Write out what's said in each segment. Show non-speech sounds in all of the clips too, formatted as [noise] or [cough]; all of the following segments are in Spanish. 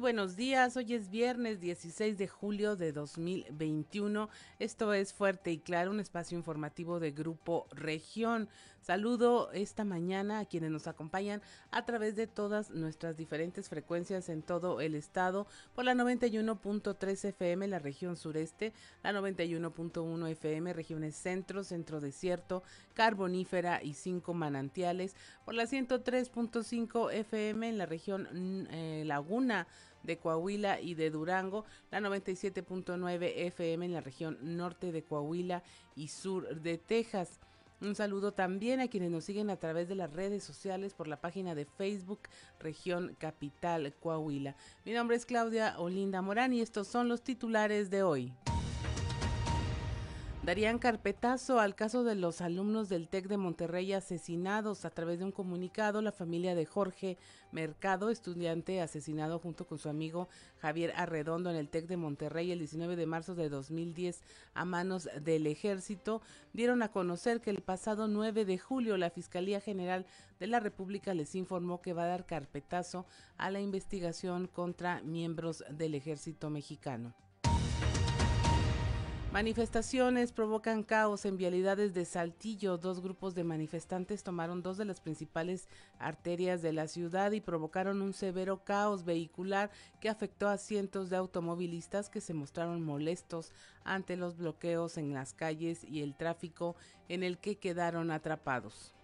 Buenos días, hoy es viernes 16 de julio de 2021. Esto es Fuerte y Claro, un espacio informativo de Grupo Región. Saludo esta mañana a quienes nos acompañan a través de todas nuestras diferentes frecuencias en todo el estado por la 91.3 FM la región sureste, la 91.1 FM regiones centro, centro desierto, carbonífera y cinco manantiales, por la 103.5 FM en la región mm, eh, Laguna de Coahuila y de Durango, la 97.9 FM en la región norte de Coahuila y sur de Texas. Un saludo también a quienes nos siguen a través de las redes sociales por la página de Facebook Región Capital Coahuila. Mi nombre es Claudia Olinda Morán y estos son los titulares de hoy darían carpetazo al caso de los alumnos del TEC de Monterrey asesinados. A través de un comunicado, la familia de Jorge Mercado, estudiante asesinado junto con su amigo Javier Arredondo en el TEC de Monterrey el 19 de marzo de 2010 a manos del ejército, dieron a conocer que el pasado 9 de julio la Fiscalía General de la República les informó que va a dar carpetazo a la investigación contra miembros del ejército mexicano. Manifestaciones provocan caos en vialidades de Saltillo. Dos grupos de manifestantes tomaron dos de las principales arterias de la ciudad y provocaron un severo caos vehicular que afectó a cientos de automovilistas que se mostraron molestos ante los bloqueos en las calles y el tráfico en el que quedaron atrapados.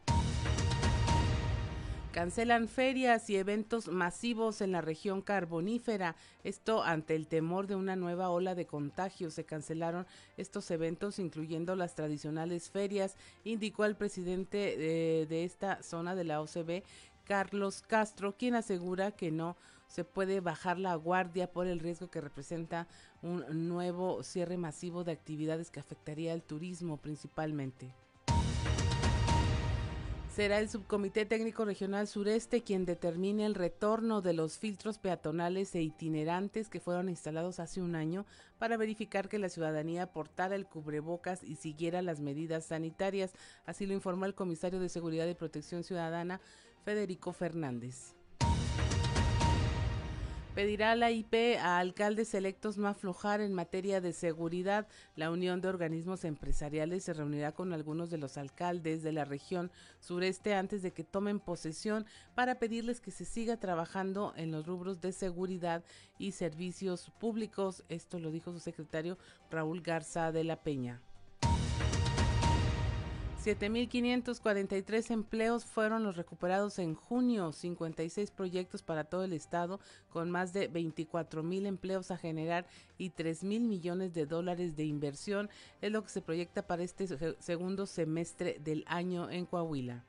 Cancelan ferias y eventos masivos en la región carbonífera. Esto ante el temor de una nueva ola de contagios. Se cancelaron estos eventos, incluyendo las tradicionales ferias, indicó el presidente de, de esta zona de la OCB, Carlos Castro, quien asegura que no se puede bajar la guardia por el riesgo que representa un nuevo cierre masivo de actividades que afectaría al turismo principalmente. Será el Subcomité Técnico Regional Sureste quien determine el retorno de los filtros peatonales e itinerantes que fueron instalados hace un año para verificar que la ciudadanía portara el cubrebocas y siguiera las medidas sanitarias. Así lo informó el comisario de Seguridad y Protección Ciudadana, Federico Fernández pedirá la IP a alcaldes electos no aflojar en materia de seguridad. La Unión de Organismos Empresariales se reunirá con algunos de los alcaldes de la región sureste antes de que tomen posesión para pedirles que se siga trabajando en los rubros de seguridad y servicios públicos. Esto lo dijo su secretario Raúl Garza de la Peña. 7.543 empleos fueron los recuperados en junio, 56 proyectos para todo el estado, con más de 24.000 empleos a generar y 3.000 millones de dólares de inversión, es lo que se proyecta para este segundo semestre del año en Coahuila.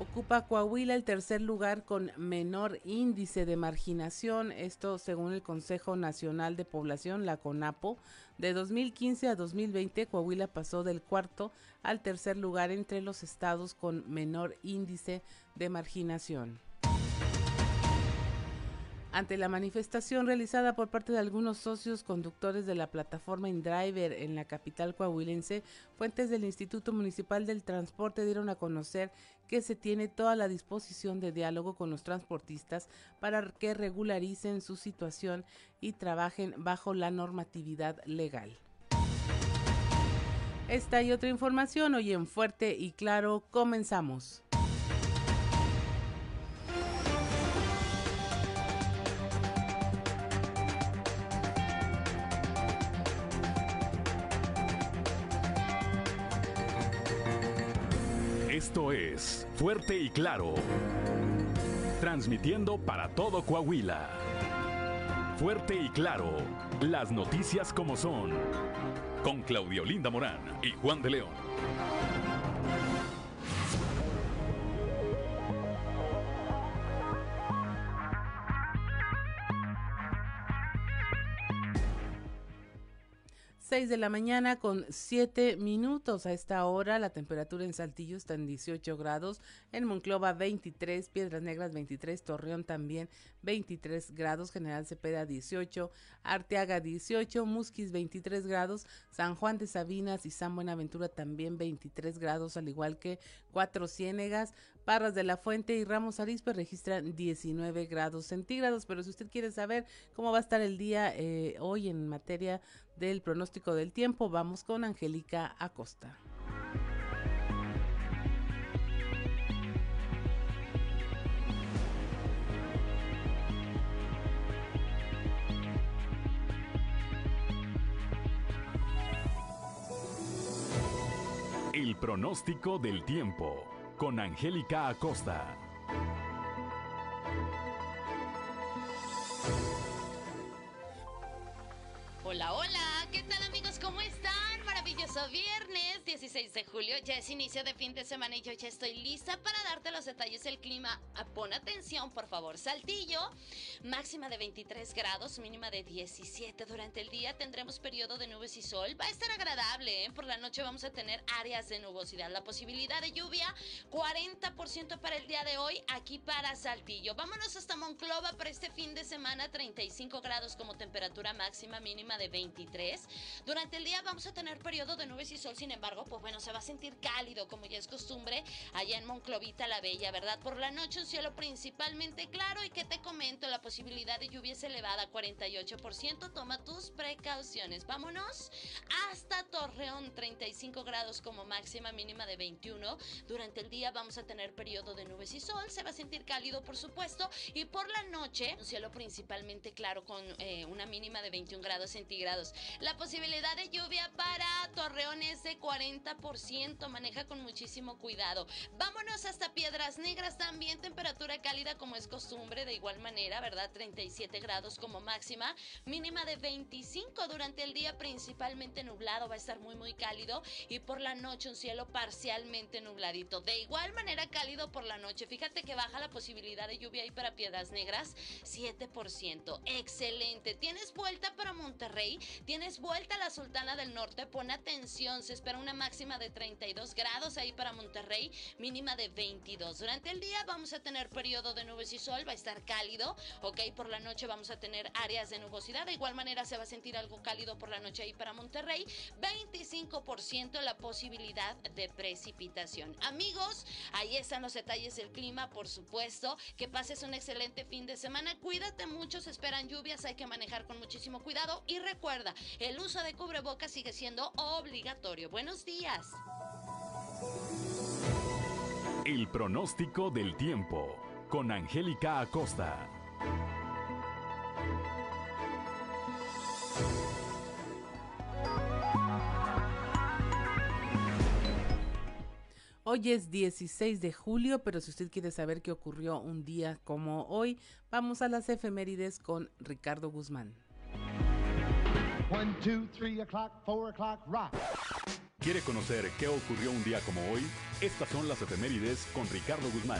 Ocupa Coahuila el tercer lugar con menor índice de marginación, esto según el Consejo Nacional de Población, la CONAPO. De 2015 a 2020, Coahuila pasó del cuarto al tercer lugar entre los estados con menor índice de marginación. Ante la manifestación realizada por parte de algunos socios conductores de la plataforma InDriver en la capital coahuilense, fuentes del Instituto Municipal del Transporte dieron a conocer que se tiene toda la disposición de diálogo con los transportistas para que regularicen su situación y trabajen bajo la normatividad legal. Esta y otra información hoy en Fuerte y Claro comenzamos. Fuerte y claro. Transmitiendo para todo Coahuila. Fuerte y claro, las noticias como son. Con Claudio Linda Morán y Juan de León. 6 de la mañana con 7 minutos. A esta hora la temperatura en Saltillo está en 18 grados, en Monclova 23, Piedras Negras 23, Torreón también 23 grados, General Cepeda 18, Arteaga 18, Musquis 23 grados, San Juan de Sabinas y San Buenaventura también 23 grados, al igual que Cuatro Ciénegas, Parras de la Fuente y Ramos Arizpe registran 19 grados centígrados. Pero si usted quiere saber cómo va a estar el día eh, hoy en materia del pronóstico del tiempo, vamos con Angélica Acosta. El pronóstico del tiempo con Angélica Acosta. Hola, hola, Maravilloso viernes 16 de julio, ya es inicio de fin de semana y yo ya estoy lista para darte los detalles del clima. Ah, pon atención, por favor. Saltillo, máxima de 23 grados, mínima de 17 durante el día. Tendremos periodo de nubes y sol. Va a estar agradable, ¿eh? Por la noche vamos a tener áreas de nubosidad. La posibilidad de lluvia, 40% para el día de hoy aquí para Saltillo. Vámonos hasta Monclova para este fin de semana, 35 grados como temperatura máxima, mínima de 23. Durante el día vamos a tener periodo de nubes y sol, sin embargo, pues bueno, se va a sentir cálido como ya es costumbre allá en Monclovita la Bella, ¿verdad? Por la noche un cielo principalmente claro y que te comento, la posibilidad de lluvia es elevada, 48%, toma tus precauciones. Vámonos hasta Torreón, 35 grados como máxima, mínima de 21. Durante el día vamos a tener periodo de nubes y sol, se va a sentir cálido por supuesto y por la noche un cielo principalmente claro con eh, una mínima de 21 grados centígrados. La posibilidad de lluvia para Torreón es de 40%, maneja con muchísimo cuidado. Vámonos hasta Piedras Negras también, temperatura cálida como es costumbre, de igual manera, ¿verdad? 37 grados como máxima, mínima de 25 durante el día principalmente nublado, va a estar muy muy cálido y por la noche un cielo parcialmente nubladito. De igual manera cálido por la noche, fíjate que baja la posibilidad de lluvia ahí para Piedras Negras, 7%. Excelente. ¿Tienes vuelta para Monterrey? ¿Tienes vuelta a la Sultana del Norte? Pon atención, se espera una máxima de 32 grados ahí para Monterrey, mínima de 22. Durante el día vamos a tener periodo de nubes y sol, va a estar cálido, ok, por la noche vamos a tener áreas de nubosidad, de igual manera se va a sentir algo cálido por la noche ahí para Monterrey, 25% la posibilidad de precipitación. Amigos, ahí están los detalles del clima, por supuesto, que pases un excelente fin de semana, cuídate mucho, se esperan lluvias, hay que manejar con muchísimo cuidado y recuerda, el uso de cubrebocas sigue siendo obligatorio. Buenos días. El pronóstico del tiempo con Angélica Acosta. Hoy es 16 de julio, pero si usted quiere saber qué ocurrió un día como hoy, vamos a las efemérides con Ricardo Guzmán. One, two, three o'clock, four o'clock, rock. ¿Quiere conocer qué ocurrió un día como hoy? Estas son las efemérides con Ricardo Guzmán.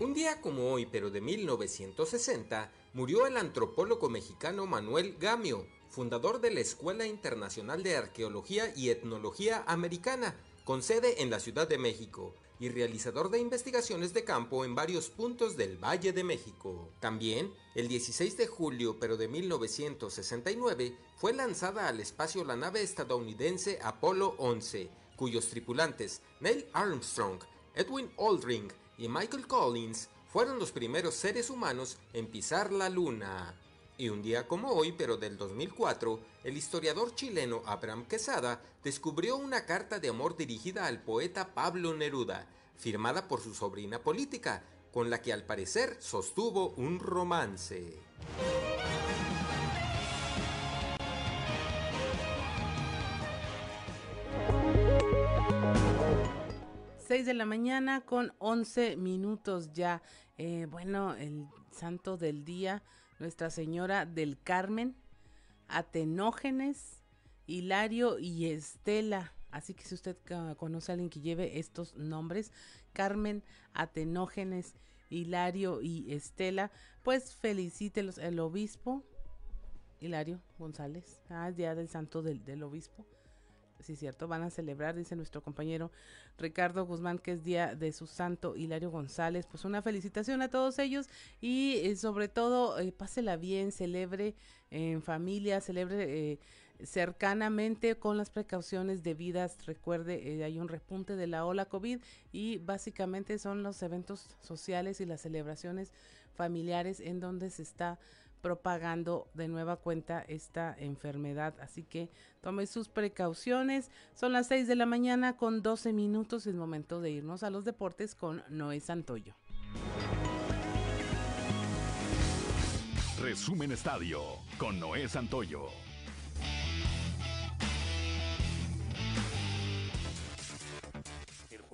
Un día como hoy, pero de 1960, murió el antropólogo mexicano Manuel Gamio, fundador de la Escuela Internacional de Arqueología y Etnología Americana, con sede en la Ciudad de México y realizador de investigaciones de campo en varios puntos del Valle de México. También, el 16 de julio pero de 1969, fue lanzada al espacio la nave estadounidense Apolo 11, cuyos tripulantes Neil Armstrong, Edwin Aldring y Michael Collins fueron los primeros seres humanos en pisar la Luna. Y un día como hoy, pero del 2004, el historiador chileno Abraham Quesada descubrió una carta de amor dirigida al poeta Pablo Neruda, firmada por su sobrina política, con la que al parecer sostuvo un romance. 6 de la mañana con 11 minutos ya. Eh, bueno, el santo del día nuestra Señora del Carmen, Atenógenes, Hilario y Estela. Así que si usted conoce a alguien que lleve estos nombres, Carmen, Atenógenes, Hilario y Estela, pues felicítelos el obispo Hilario González. Ah, día del santo del, del obispo sí cierto, van a celebrar, dice nuestro compañero Ricardo Guzmán, que es día de su santo Hilario González. Pues una felicitación a todos ellos y eh, sobre todo eh, pásela bien, celebre en familia, celebre eh, cercanamente con las precauciones debidas. Recuerde, eh, hay un repunte de la ola COVID y básicamente son los eventos sociales y las celebraciones familiares en donde se está propagando de nueva cuenta esta enfermedad. Así que tome sus precauciones. Son las 6 de la mañana con 12 minutos. Es momento de irnos a los deportes con Noé Santoyo. Resumen Estadio con Noé Santoyo.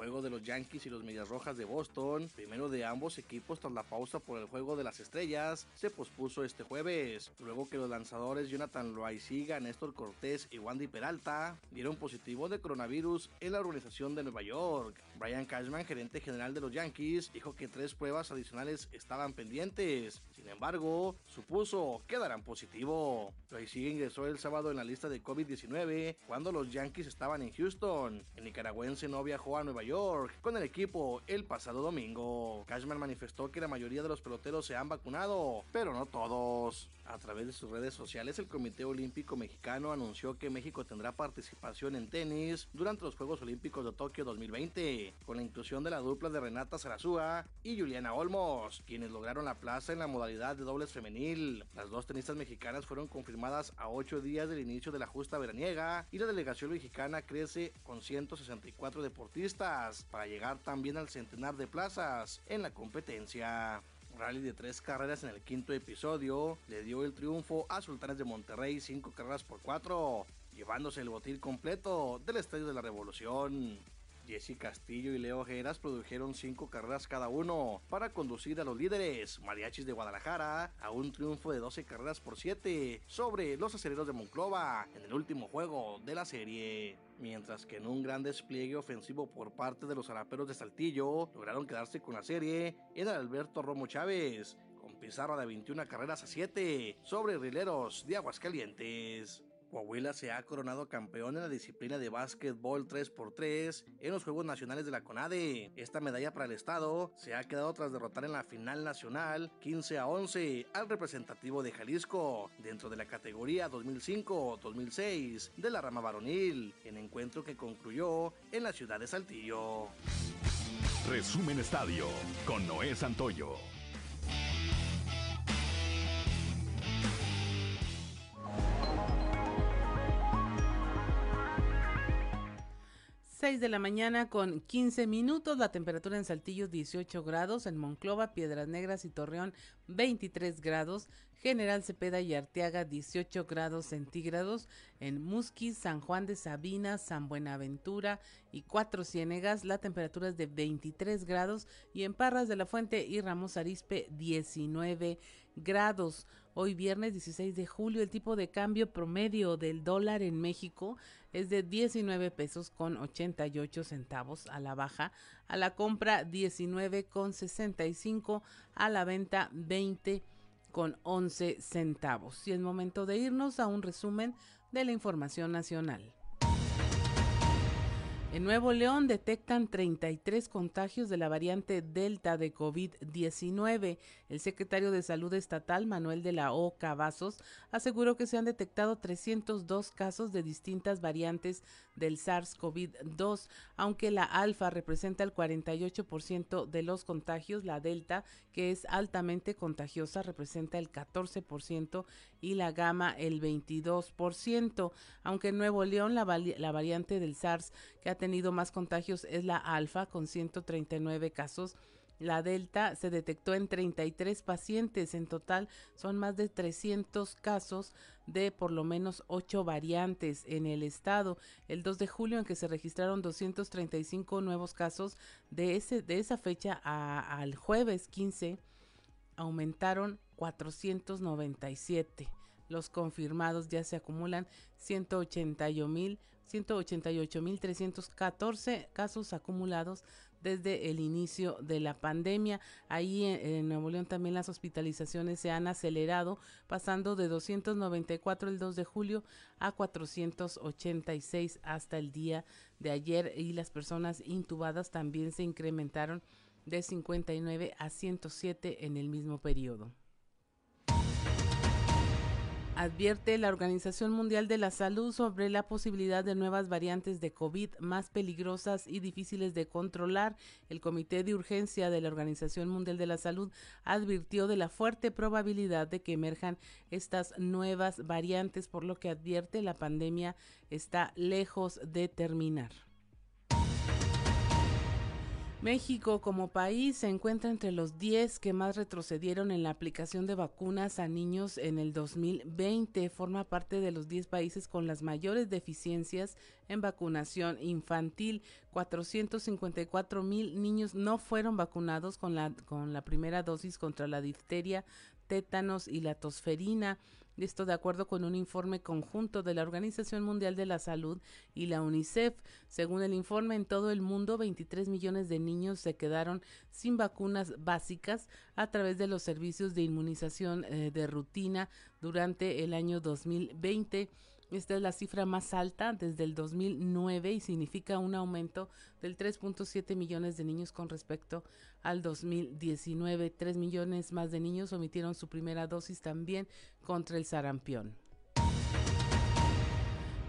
Juego de los Yankees y los Medias Rojas de Boston, primero de ambos equipos tras la pausa por el juego de las estrellas, se pospuso este jueves, luego que los lanzadores Jonathan Loaiziga, Néstor Cortés y Wandy Peralta dieron positivo de coronavirus en la organización de Nueva York. Brian Cashman, gerente general de los Yankees, dijo que tres pruebas adicionales estaban pendientes. Sin embargo, supuso que darán positivo. Loaiziga ingresó el sábado en la lista de COVID-19 cuando los Yankees estaban en Houston. El nicaragüense no viajó a Nueva York con el equipo el pasado domingo. Cashman manifestó que la mayoría de los peloteros se han vacunado, pero no todos. A través de sus redes sociales, el Comité Olímpico Mexicano anunció que México tendrá participación en tenis durante los Juegos Olímpicos de Tokio 2020, con la inclusión de la dupla de Renata Sarazúa y Juliana Olmos, quienes lograron la plaza en la modalidad de dobles femenil. Las dos tenistas mexicanas fueron confirmadas a ocho días del inicio de la justa veraniega y la delegación mexicana crece con 164 deportistas para llegar también al centenar de plazas en la competencia rally de tres carreras en el quinto episodio le dio el triunfo a Sultanes de Monterrey cinco carreras por cuatro, llevándose el botín completo del Estadio de la Revolución. Jesse Castillo y Leo Ojeras produjeron cinco carreras cada uno para conducir a los líderes Mariachis de Guadalajara a un triunfo de 12 carreras por 7 sobre los aceleros de Monclova en el último juego de la serie mientras que en un gran despliegue ofensivo por parte de los araperos de Saltillo lograron quedarse con la serie el Alberto Romo Chávez, con pizarra de 21 carreras a 7 sobre rileros de Aguascalientes. Coahuila se ha coronado campeón en la disciplina de básquetbol 3x3 en los Juegos Nacionales de la CONADE. Esta medalla para el Estado se ha quedado tras derrotar en la final nacional 15 a 11 al representativo de Jalisco dentro de la categoría 2005-2006 de la rama varonil, en encuentro que concluyó en la ciudad de Saltillo. Resumen Estadio con Noé Santoyo. 6 de la mañana con 15 minutos, la temperatura en Saltillo 18 grados, en Monclova, Piedras Negras y Torreón 23 grados, General Cepeda y Arteaga 18 grados centígrados, en Musquis, San Juan de Sabina, San Buenaventura y Cuatro Ciénegas la temperatura es de 23 grados y en Parras de la Fuente y Ramos Arispe 19 grados. Hoy viernes 16 de julio el tipo de cambio promedio del dólar en México es de 19 pesos con 88 centavos a la baja, a la compra 19 con 65, a la venta 20 con 11 centavos. Y es momento de irnos a un resumen de la información nacional. En Nuevo León detectan 33 contagios de la variante Delta de COVID-19. El secretario de Salud Estatal, Manuel de la O. Cavazos, aseguró que se han detectado 302 casos de distintas variantes del SARS-CoV-2, aunque la alfa representa el 48% de los contagios, la delta, que es altamente contagiosa, representa el 14% y la gamma el 22%, aunque en Nuevo León la, la variante del SARS que ha tenido más contagios es la alfa con 139 casos. La delta se detectó en 33 pacientes. En total son más de 300 casos de por lo menos 8 variantes en el estado. El 2 de julio en que se registraron 235 nuevos casos, de, ese, de esa fecha al jueves 15 aumentaron 497. Los confirmados ya se acumulan 181 mil 188.314 casos acumulados desde el inicio de la pandemia. Ahí en, Nuevo León también las hospitalizaciones se han acelerado, pasando de 294 el 2 de julio a 486 hasta el día de ayer y las personas intubadas también se incrementaron de 59 a 107 en el mismo periodo. Advierte la Organización Mundial de la Salud sobre la posibilidad de nuevas variantes de COVID más peligrosas y difíciles de controlar. El Comité de Urgencia de la Organización Mundial de la Salud advirtió de la fuerte probabilidad de que emerjan estas nuevas variantes, por lo que advierte la pandemia está lejos de terminar. México como país se encuentra entre los 10 que más retrocedieron en la aplicación de vacunas a niños en el 2020. Forma parte de los 10 países con las mayores deficiencias en vacunación infantil. 454 mil niños no fueron vacunados con la, con la primera dosis contra la difteria, tétanos y la tosferina. Esto de acuerdo con un informe conjunto de la Organización Mundial de la Salud y la UNICEF. Según el informe, en todo el mundo 23 millones de niños se quedaron sin vacunas básicas a través de los servicios de inmunización eh, de rutina durante el año 2020 esta es la cifra más alta desde el 2009 y significa un aumento del 3.7 millones de niños con respecto al 2019. Tres millones más de niños omitieron su primera dosis también contra el sarampión.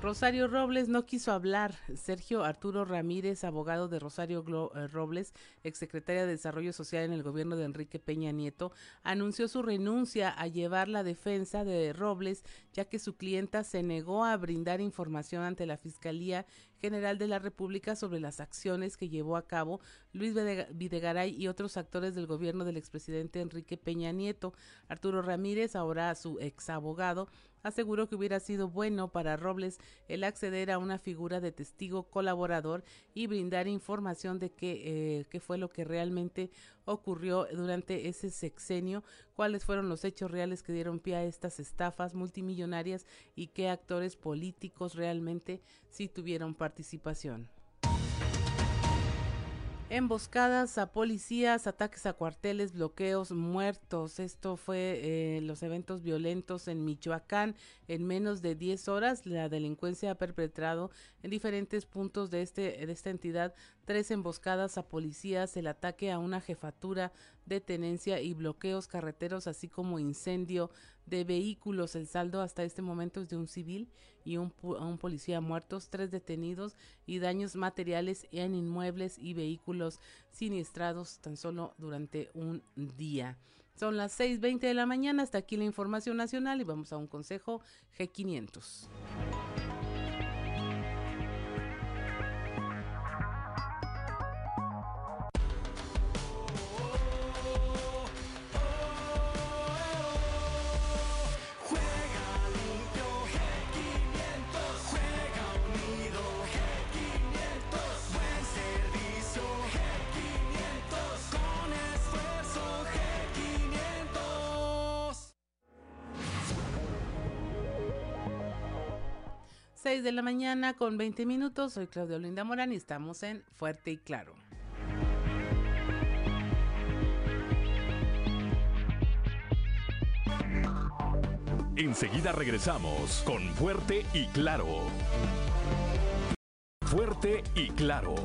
Rosario Robles no quiso hablar. Sergio Arturo Ramírez, abogado de Rosario eh, Robles, exsecretaria de Desarrollo Social en el gobierno de Enrique Peña Nieto, anunció su renuncia a llevar la defensa de Robles, ya que su clienta se negó a brindar información ante la Fiscalía General de la República sobre las acciones que llevó a cabo Luis Videgaray y otros actores del gobierno del expresidente Enrique Peña Nieto. Arturo Ramírez, ahora su ex abogado, aseguró que hubiera sido bueno para Robles el acceder a una figura de testigo colaborador y brindar información de qué, eh, qué fue lo que realmente ocurrió durante ese sexenio, cuáles fueron los hechos reales que dieron pie a estas estafas multimillonarias y qué actores políticos realmente sí tuvieron participación. Emboscadas a policías, ataques a cuarteles, bloqueos, muertos. Esto fue eh, los eventos violentos en Michoacán. En menos de 10 horas, la delincuencia ha perpetrado en diferentes puntos de, este, de esta entidad tres emboscadas a policías, el ataque a una jefatura de tenencia y bloqueos carreteros, así como incendio de vehículos. El saldo hasta este momento es de un civil y un, policía muertos, tres detenidos y daños materiales en inmuebles y vehículos siniestrados tan solo durante un día. Son las 6.20 de la mañana, hasta aquí la información nacional y vamos a un consejo G500. De la mañana con 20 minutos. Soy Claudia Olinda Morán y estamos en Fuerte y Claro. Enseguida regresamos con Fuerte y Claro. Fuerte y Claro.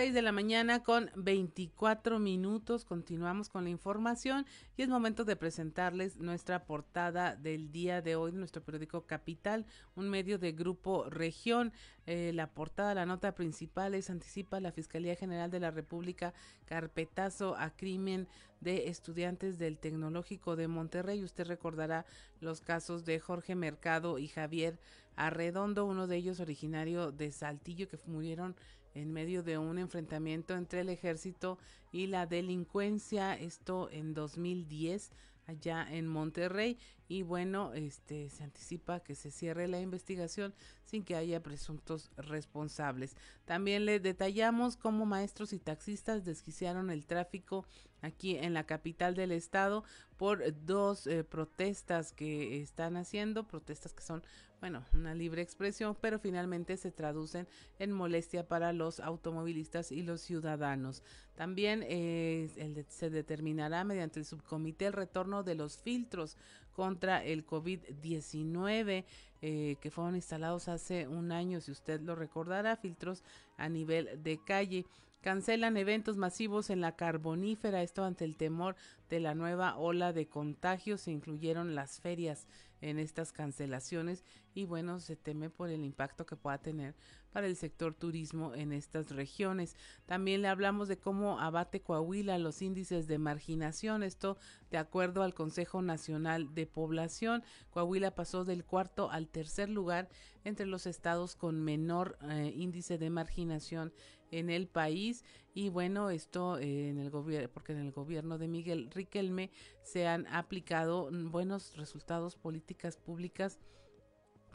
6 de la mañana con 24 minutos. Continuamos con la información y es momento de presentarles nuestra portada del día de hoy, nuestro periódico Capital, un medio de Grupo Región. Eh, la portada, la nota principal es anticipa la Fiscalía General de la República carpetazo a crimen de estudiantes del Tecnológico de Monterrey. Usted recordará los casos de Jorge Mercado y Javier Arredondo, uno de ellos originario de Saltillo, que murieron en medio de un enfrentamiento entre el ejército y la delincuencia, esto en 2010 allá en Monterrey y bueno, este se anticipa que se cierre la investigación sin que haya presuntos responsables. También le detallamos cómo maestros y taxistas desquiciaron el tráfico aquí en la capital del estado por dos eh, protestas que están haciendo, protestas que son bueno, una libre expresión, pero finalmente se traducen en molestia para los automovilistas y los ciudadanos. También eh, se determinará mediante el subcomité el retorno de los filtros contra el COVID-19 eh, que fueron instalados hace un año, si usted lo recordará, filtros a nivel de calle. Cancelan eventos masivos en la carbonífera, esto ante el temor de la nueva ola de contagios. Se incluyeron las ferias en estas cancelaciones y bueno, se teme por el impacto que pueda tener para el sector turismo en estas regiones. También le hablamos de cómo abate Coahuila los índices de marginación, esto de acuerdo al Consejo Nacional de Población. Coahuila pasó del cuarto al tercer lugar entre los estados con menor eh, índice de marginación en el país y bueno esto eh, en el gobierno porque en el gobierno de Miguel Riquelme se han aplicado buenos resultados políticas públicas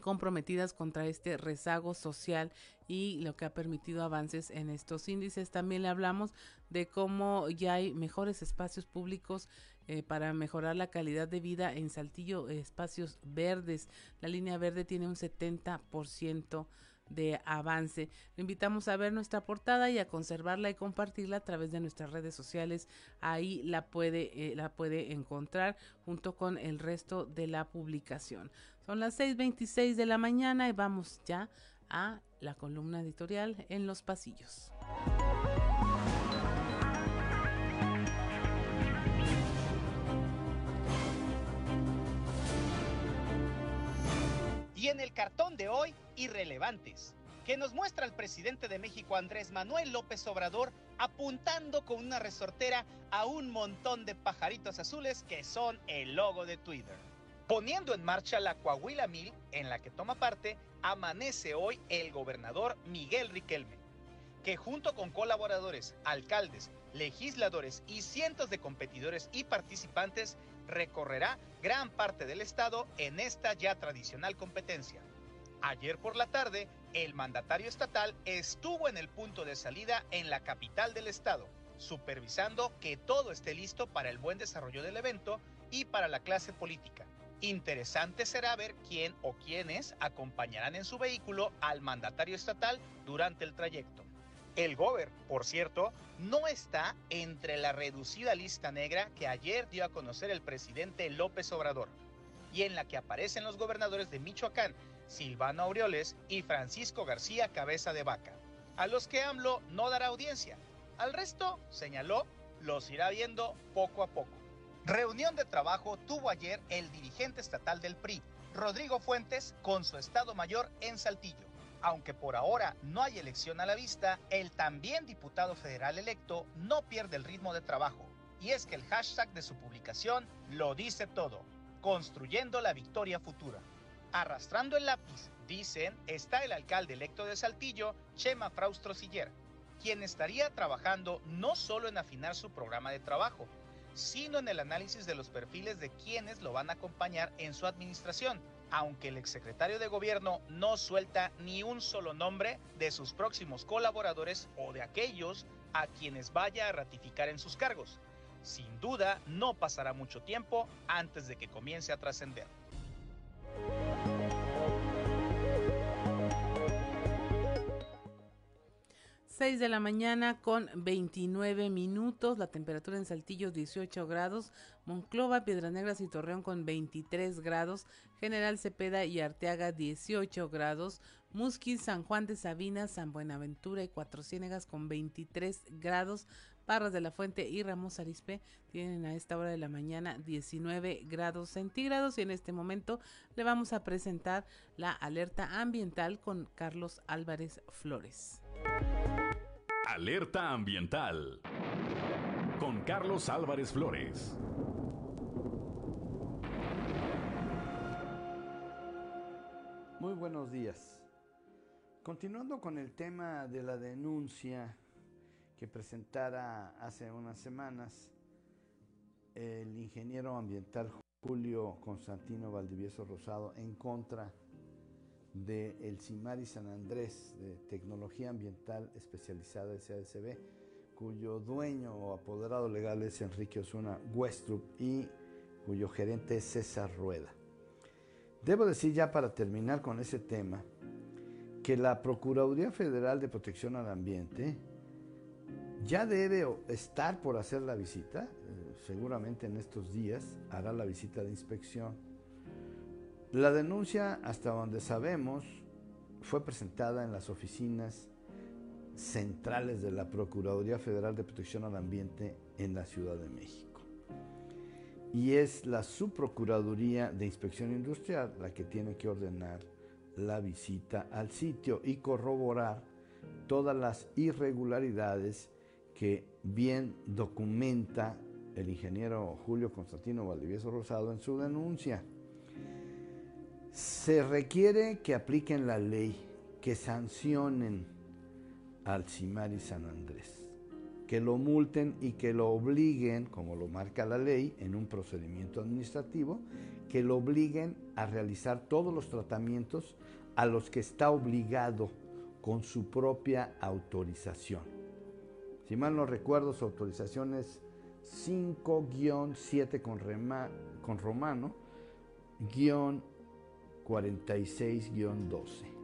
comprometidas contra este rezago social y lo que ha permitido avances en estos índices. También le hablamos de cómo ya hay mejores espacios públicos eh, para mejorar la calidad de vida en Saltillo, espacios verdes. La línea verde tiene un 70% de avance. Le invitamos a ver nuestra portada y a conservarla y compartirla a través de nuestras redes sociales. Ahí la puede, eh, la puede encontrar junto con el resto de la publicación. Son las 6.26 de la mañana y vamos ya a la columna editorial en los pasillos. Y en el cartón de hoy, irrelevantes, que nos muestra el presidente de México Andrés Manuel López Obrador apuntando con una resortera a un montón de pajaritos azules que son el logo de Twitter. Poniendo en marcha la Coahuila Mil, en la que toma parte, amanece hoy el gobernador Miguel Riquelme, que junto con colaboradores, alcaldes, legisladores y cientos de competidores y participantes recorrerá gran parte del estado en esta ya tradicional competencia. Ayer por la tarde, el mandatario estatal estuvo en el punto de salida en la capital del estado, supervisando que todo esté listo para el buen desarrollo del evento y para la clase política. Interesante será ver quién o quiénes acompañarán en su vehículo al mandatario estatal durante el trayecto. El Gober, por cierto, no está entre la reducida lista negra que ayer dio a conocer el presidente López Obrador y en la que aparecen los gobernadores de Michoacán, Silvano Aureoles y Francisco García Cabeza de Vaca, a los que AMLO no dará audiencia. Al resto, señaló, los irá viendo poco a poco. Reunión de trabajo tuvo ayer el dirigente estatal del PRI, Rodrigo Fuentes, con su Estado Mayor en Saltillo. Aunque por ahora no hay elección a la vista, el también diputado federal electo no pierde el ritmo de trabajo. Y es que el hashtag de su publicación lo dice todo, construyendo la victoria futura. Arrastrando el lápiz, dicen, está el alcalde electo de Saltillo, Chema Fraustro Siller, quien estaría trabajando no solo en afinar su programa de trabajo, sino en el análisis de los perfiles de quienes lo van a acompañar en su administración aunque el exsecretario de gobierno no suelta ni un solo nombre de sus próximos colaboradores o de aquellos a quienes vaya a ratificar en sus cargos. Sin duda, no pasará mucho tiempo antes de que comience a trascender. 6 de la mañana con 29 minutos, la temperatura en Saltillo 18 grados, Monclova, Piedras Negras y Torreón con 23 grados, General Cepeda y Arteaga 18 grados, Musquis, San Juan de Sabina, San Buenaventura y Cuatro Ciénegas con 23 grados, Parras de la Fuente y Ramos Arispe tienen a esta hora de la mañana 19 grados centígrados y en este momento le vamos a presentar la alerta ambiental con Carlos Álvarez Flores. Alerta ambiental con Carlos Álvarez Flores. Muy buenos días. Continuando con el tema de la denuncia que presentara hace unas semanas el ingeniero ambiental Julio Constantino Valdivieso Rosado en contra del el CIMARI San Andrés de Tecnología Ambiental Especializada de CADCB, cuyo dueño o apoderado legal es Enrique Osuna Westrup y cuyo gerente es César Rueda. Debo decir ya para terminar con ese tema que la Procuraduría Federal de Protección al Ambiente ya debe estar por hacer la visita, eh, seguramente en estos días hará la visita de inspección La denuncia, hasta donde sabemos, fue presentada en las oficinas centrales de la Procuraduría Federal de Protección al Ambiente en la Ciudad de México. Y es la Subprocuraduría de Inspección Industrial la que tiene que ordenar la visita al sitio y corroborar todas las irregularidades que bien documenta el ingeniero Julio Constantino Valdivieso Rosado en su denuncia. Se requiere que apliquen la ley, que sancionen al y San Andrés, que lo multen y que lo obliguen, como lo marca la ley, en un procedimiento administrativo, que lo obliguen a realizar todos los tratamientos a los que está obligado con su propia autorización. Si mal no recuerdo, su autorización es 5-7 con, romano, guion 46-12.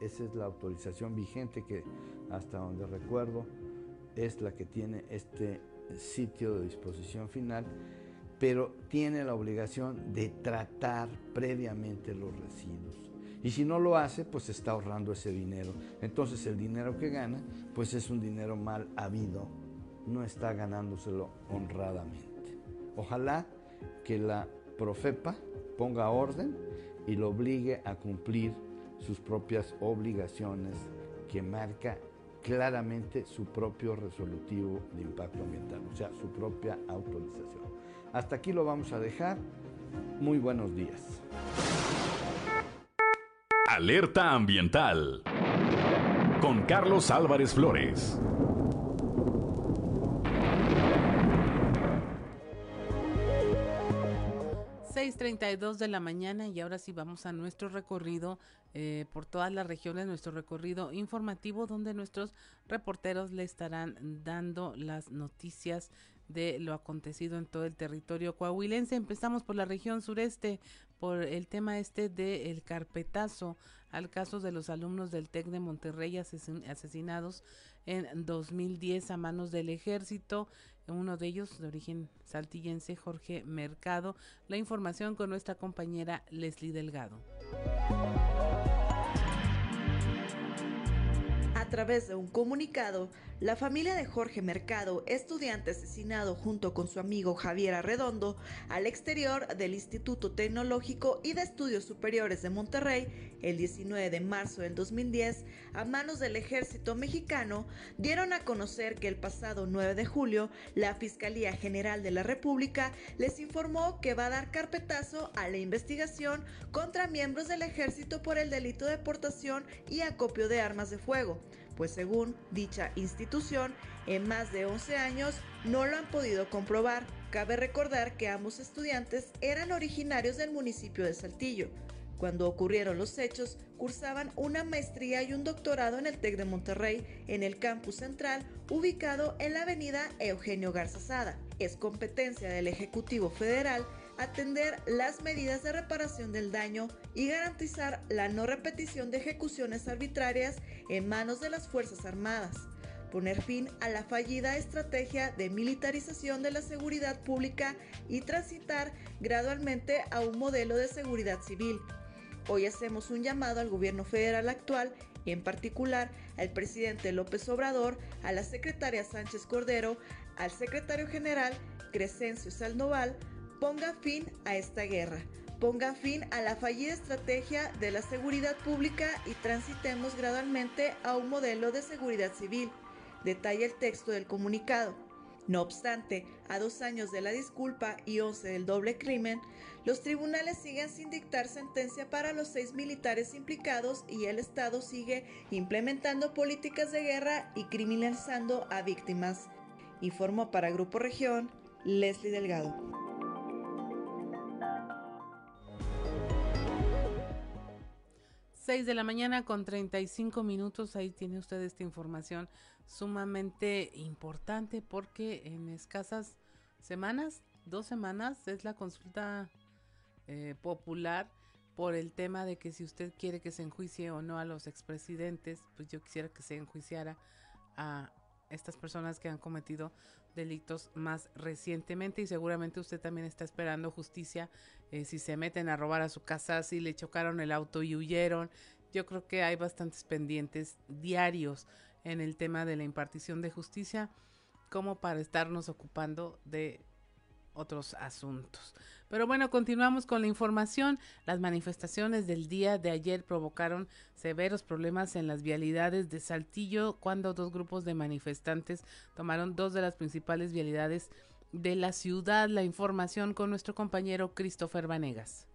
Esa es la autorización vigente que hasta donde recuerdo es la que tiene este sitio de disposición final, pero tiene la obligación de tratar previamente los residuos. Y si no lo hace, pues está ahorrando ese dinero. Entonces el dinero que gana, pues es un dinero mal habido, no está ganándoselo honradamente. Ojalá que la Profepa ponga orden y lo obligue a cumplir sus propias obligaciones que marca claramente su propio resolutivo de impacto ambiental, o sea, su propia autorización. Hasta aquí lo vamos a dejar. Muy buenos días. Alerta Ambiental con Carlos Álvarez Flores. dos de la mañana y ahora sí vamos a nuestro recorrido eh, por todas las regiones, nuestro recorrido informativo donde nuestros reporteros le estarán dando las noticias de lo acontecido en todo el territorio coahuilense. Empezamos por la región sureste, por el tema este del carpetazo al caso de los alumnos del TEC de Monterrey asesinados en 2010 a manos del ejército. Uno de ellos, de origen saltillense, Jorge Mercado. La información con nuestra compañera Leslie Delgado. A través de un comunicado, la familia de Jorge Mercado, estudiante asesinado junto con su amigo Javier Arredondo al exterior del Instituto Tecnológico y de Estudios Superiores de Monterrey el 19 de marzo del 2010 a manos del ejército mexicano, dieron a conocer que el pasado 9 de julio la Fiscalía General de la República les informó que va a dar carpetazo a la investigación contra miembros del ejército por el delito de portación y acopio de armas de fuego pues según dicha institución, en más de 11 años no lo han podido comprobar. Cabe recordar que ambos estudiantes eran originarios del municipio de Saltillo. Cuando ocurrieron los hechos, cursaban una maestría y un doctorado en el TEC de Monterrey, en el campus central, ubicado en la avenida Eugenio Garzazada. Es competencia del Ejecutivo Federal atender las medidas de reparación del daño y garantizar la no repetición de ejecuciones arbitrarias en manos de las Fuerzas Armadas, poner fin a la fallida estrategia de militarización de la seguridad pública y transitar gradualmente a un modelo de seguridad civil. Hoy hacemos un llamado al gobierno federal actual y en particular al presidente López Obrador, a la secretaria Sánchez Cordero, al secretario general Crescencio Salnoval, ponga fin a esta guerra, ponga fin a la fallida estrategia de la seguridad pública y transitemos gradualmente a un modelo de seguridad civil, detalla el texto del comunicado. No obstante, a dos años de la disculpa y once del doble crimen, los tribunales siguen sin dictar sentencia para los seis militares implicados y el Estado sigue implementando políticas de guerra y criminalizando a víctimas. Informó para Grupo Región Leslie Delgado. 6 de la mañana con 35 minutos. Ahí tiene usted esta información sumamente importante porque en escasas semanas, dos semanas, es la consulta eh, popular por el tema de que si usted quiere que se enjuicie o no a los expresidentes, pues yo quisiera que se enjuiciara a estas personas que han cometido delitos más recientemente y seguramente usted también está esperando justicia eh, si se meten a robar a su casa, si le chocaron el auto y huyeron. Yo creo que hay bastantes pendientes diarios en el tema de la impartición de justicia como para estarnos ocupando de otros asuntos. Pero bueno, continuamos con la información. Las manifestaciones del día de ayer provocaron severos problemas en las vialidades de Saltillo cuando dos grupos de manifestantes tomaron dos de las principales vialidades de la ciudad. La información con nuestro compañero Christopher Vanegas.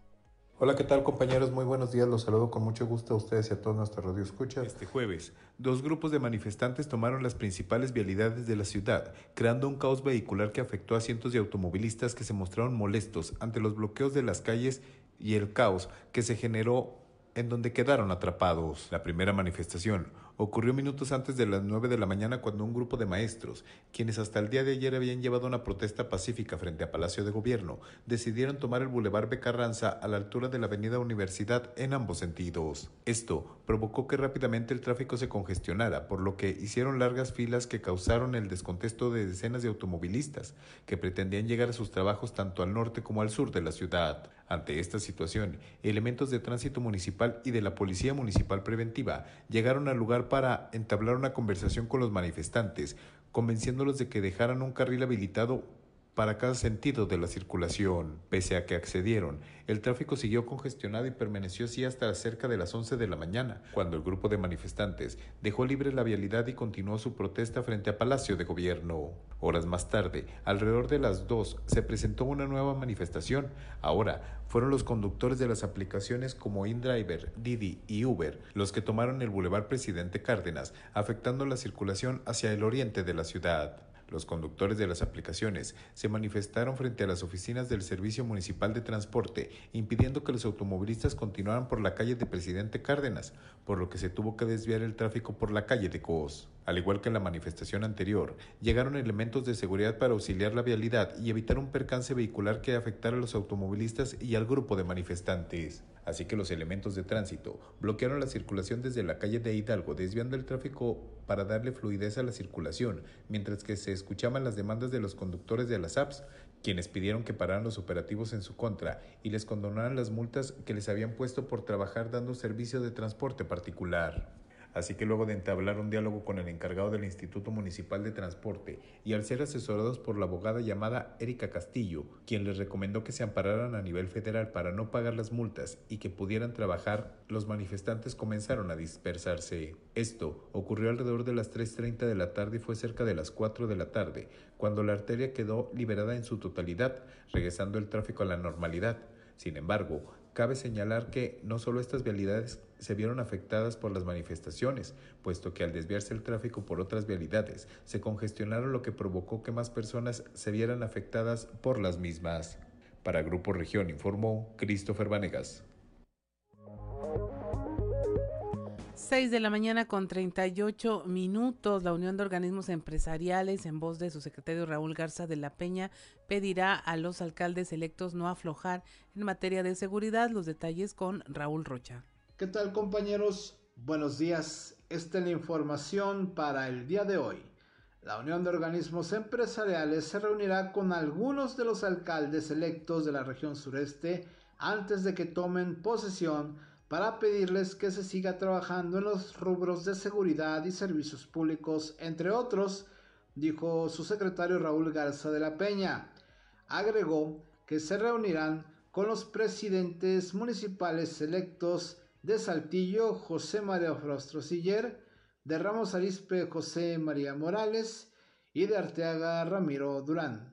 Hola, ¿qué tal compañeros? Muy buenos días. Los saludo con mucho gusto a ustedes y a todos nuestros radioescuchas. Este jueves, dos grupos de manifestantes tomaron las principales vialidades de la ciudad, creando un caos vehicular que afectó a cientos de automovilistas que se mostraron molestos ante los bloqueos de las calles y el caos que se generó en donde quedaron atrapados. La primera manifestación ocurrió minutos antes de las 9 de la mañana cuando un grupo de maestros, quienes hasta el día de ayer habían llevado una protesta pacífica frente a Palacio de Gobierno, decidieron tomar el Boulevard Becarranza a la altura de la Avenida Universidad en ambos sentidos. Esto provocó que rápidamente el tráfico se congestionara, por lo que hicieron largas filas que causaron el descontexto de decenas de automovilistas que pretendían llegar a sus trabajos tanto al norte como al sur de la ciudad. Ante esta situación, elementos de tránsito municipal y de la Policía Municipal Preventiva llegaron al lugar para entablar una conversación con los manifestantes, convenciéndolos de que dejaran un carril habilitado para cada sentido de la circulación. Pese a que accedieron, el tráfico siguió congestionado y permaneció así hasta cerca de las 11 de la mañana, cuando el grupo de manifestantes dejó libre la vialidad y continuó su protesta frente a Palacio de Gobierno. Horas más tarde, alrededor de las 2, se presentó una nueva manifestación. Ahora, fueron los conductores de las aplicaciones como InDriver, Didi y Uber los que tomaron el Boulevard Presidente Cárdenas, afectando la circulación hacia el oriente de la ciudad. Los conductores de las aplicaciones se manifestaron frente a las oficinas del Servicio Municipal de Transporte, impidiendo que los automovilistas continuaran por la calle de Presidente Cárdenas, por lo que se tuvo que desviar el tráfico por la calle de Coos. Al igual que en la manifestación anterior, llegaron elementos de seguridad para auxiliar la vialidad y evitar un percance vehicular que afectara a los automovilistas y al grupo de manifestantes así que los elementos de tránsito bloquearon la circulación desde la calle de Hidalgo, desviando el tráfico para darle fluidez a la circulación, mientras que se escuchaban las demandas de los conductores de las apps, quienes pidieron que pararan los operativos en su contra y les condonaran las multas que les habían puesto por trabajar dando servicio de transporte particular. Así que luego de entablar un diálogo con el encargado del Instituto Municipal de Transporte y al ser asesorados por la abogada llamada Erika Castillo, quien les recomendó que se ampararan a nivel federal para no pagar las multas y que pudieran trabajar, los manifestantes comenzaron a dispersarse. Esto ocurrió alrededor de las 3.30 de la tarde y fue cerca de las 4 de la tarde, cuando la arteria quedó liberada en su totalidad, regresando el tráfico a la normalidad. Sin embargo, Cabe señalar que no solo estas vialidades se vieron afectadas por las manifestaciones, puesto que al desviarse el tráfico por otras vialidades, se congestionaron lo que provocó que más personas se vieran afectadas por las mismas. Para Grupo Región informó Christopher Vanegas. 6 de la mañana con 38 minutos, la Unión de Organismos Empresariales, en voz de su secretario Raúl Garza de la Peña, pedirá a los alcaldes electos no aflojar en materia de seguridad. Los detalles con Raúl Rocha. ¿Qué tal compañeros? Buenos días. Esta es la información para el día de hoy. La Unión de Organismos Empresariales se reunirá con algunos de los alcaldes electos de la región sureste antes de que tomen posesión para pedirles que se siga trabajando en los rubros de seguridad y servicios públicos, entre otros, dijo su secretario Raúl Garza de la Peña. Agregó que se reunirán con los presidentes municipales electos de Saltillo, José María Siller, de Ramos Arispe, José María Morales y de Arteaga, Ramiro Durán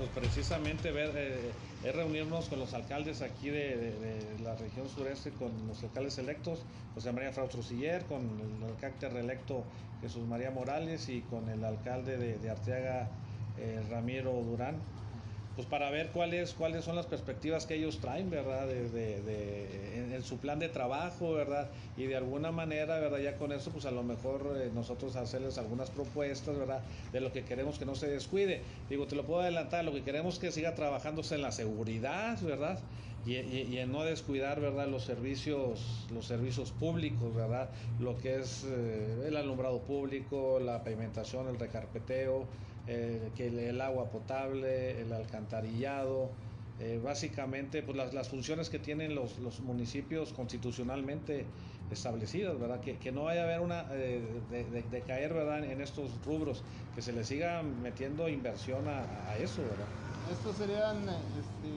pues precisamente ver, eh, es reunirnos con los alcaldes aquí de, la región sureste, con los alcaldes electos, José María Fraustro Siller, con el alcalde reelecto Jesús María Morales y con el alcalde de, Arteaga, eh, Ramiro Durán pues para ver cuáles cuáles son las perspectivas que ellos traen, ¿verdad? De, en, su plan de trabajo, ¿verdad? Y de alguna manera, ¿verdad? Ya con eso, pues a lo mejor eh, nosotros hacerles algunas propuestas, ¿verdad? De lo que queremos que no se descuide. Digo, te lo puedo adelantar, lo que queremos que siga trabajándose en la seguridad, ¿verdad? Y, en no descuidar, ¿verdad? Los servicios, los servicios públicos, ¿verdad? Lo que es eh, el alumbrado público, la pavimentación, el recarpeteo, eh, que el, agua potable, el alcantarillado, eh, básicamente pues las, las, funciones que tienen los, los municipios constitucionalmente establecidas, ¿verdad? Que, que no vaya a haber una eh, de, caer, ¿verdad? En estos rubros, que se le siga metiendo inversión a, eso, ¿verdad? ¿Estos serían, este,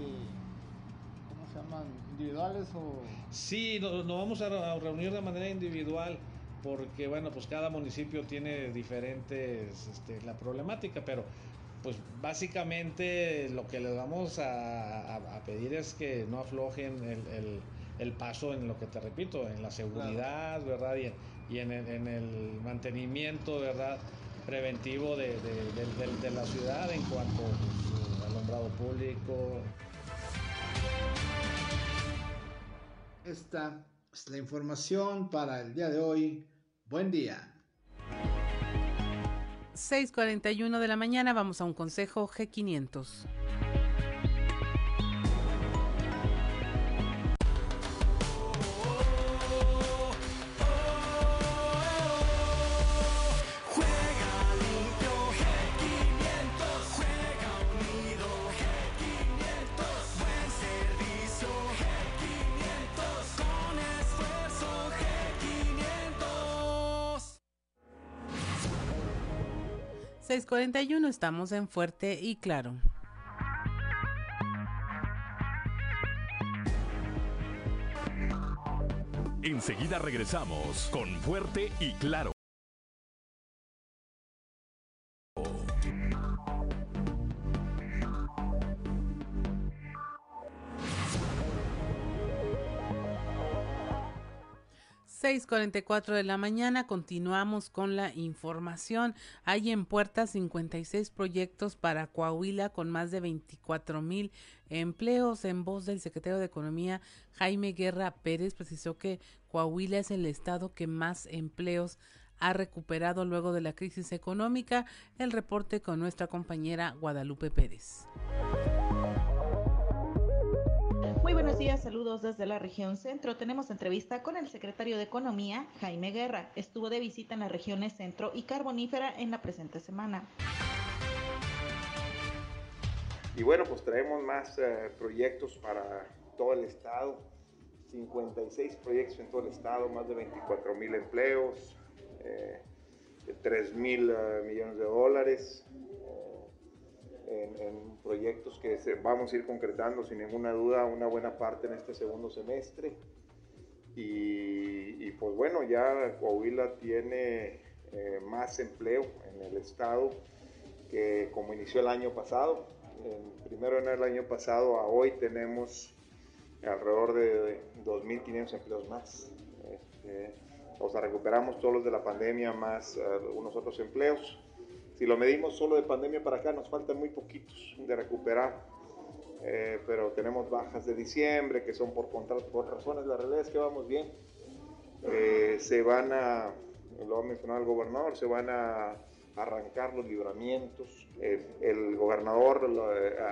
¿cómo se llaman? ¿Individuales o...? Sí, nos no vamos a reunir de manera individual porque, bueno, pues cada municipio tiene diferentes, este, la problemática, pero pues básicamente lo que les vamos a, pedir es que no aflojen el el paso en lo que te repito, en la seguridad, ¿verdad? Y, en, el, mantenimiento, ¿verdad? Preventivo de, la ciudad en cuanto pues, al alumbrado público. Esta es la información para el día de hoy. Buen día. 6:41 de la mañana vamos a un consejo G500. 641 estamos en Fuerte y Claro. Enseguida regresamos con Fuerte y Claro. 6:44 de la mañana continuamos con la información. Hay en puerta 56 proyectos para Coahuila con más de 24 mil empleos. En voz del secretario de Economía, Jaime Guerra Pérez, precisó que Coahuila es el estado que más empleos ha recuperado luego de la crisis económica. El reporte con nuestra compañera Guadalupe Pérez. Muy buenos días, saludos desde la región centro. Tenemos entrevista con el secretario de Economía, Jaime Guerra. Estuvo de visita en las regiones centro y carbonífera en la presente semana. Y bueno, pues traemos más eh, proyectos para todo el estado. 56 proyectos en todo el estado, más de 24 mil empleos, eh, 3 mil eh, millones de dólares en, proyectos que vamos a ir concretando sin ninguna duda una buena parte en este segundo semestre. Y, pues bueno, ya Coahuila tiene eh, más empleo en el estado que como inició el año pasado. En primero en el año pasado a hoy tenemos alrededor de 2.500 empleos más. Este, o sea, recuperamos todos los de la pandemia más algunos otros empleos. Si lo medimos solo de pandemia para acá, nos faltan muy poquitos de recuperar. Eh, pero tenemos bajas de diciembre que son por contrato, por razones. La realidad es que vamos bien. Eh, se van a, lo ha mencionado el gobernador, se van a arrancar los libramientos. Eh, el gobernador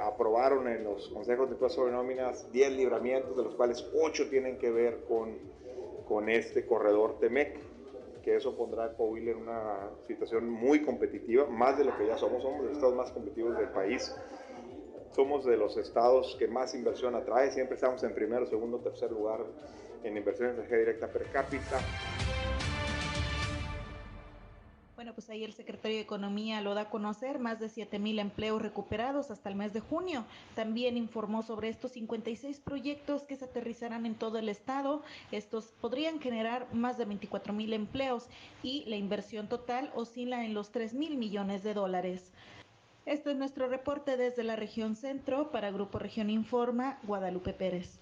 aprobaron en los consejos de todas sobre nóminas 10 libramientos, de los cuales 8 tienen que ver con, con este corredor Temec que eso pondrá a Coahuila en una situación muy competitiva, más de lo que ya somos, somos los estados más competitivos del país. Somos de los estados que más inversión atrae, siempre estamos en primero, segundo, tercer lugar en inversión extranjera directa per cápita. Pues ahí el secretario de Economía lo da a conocer, más de 7 mil empleos recuperados hasta el mes de junio. También informó sobre estos 56 proyectos que se aterrizarán en todo el estado. Estos podrían generar más de 24 mil empleos y la inversión total oscila en los 3 mil millones de dólares. Este es nuestro reporte desde la región centro para Grupo Región Informa, Guadalupe Pérez.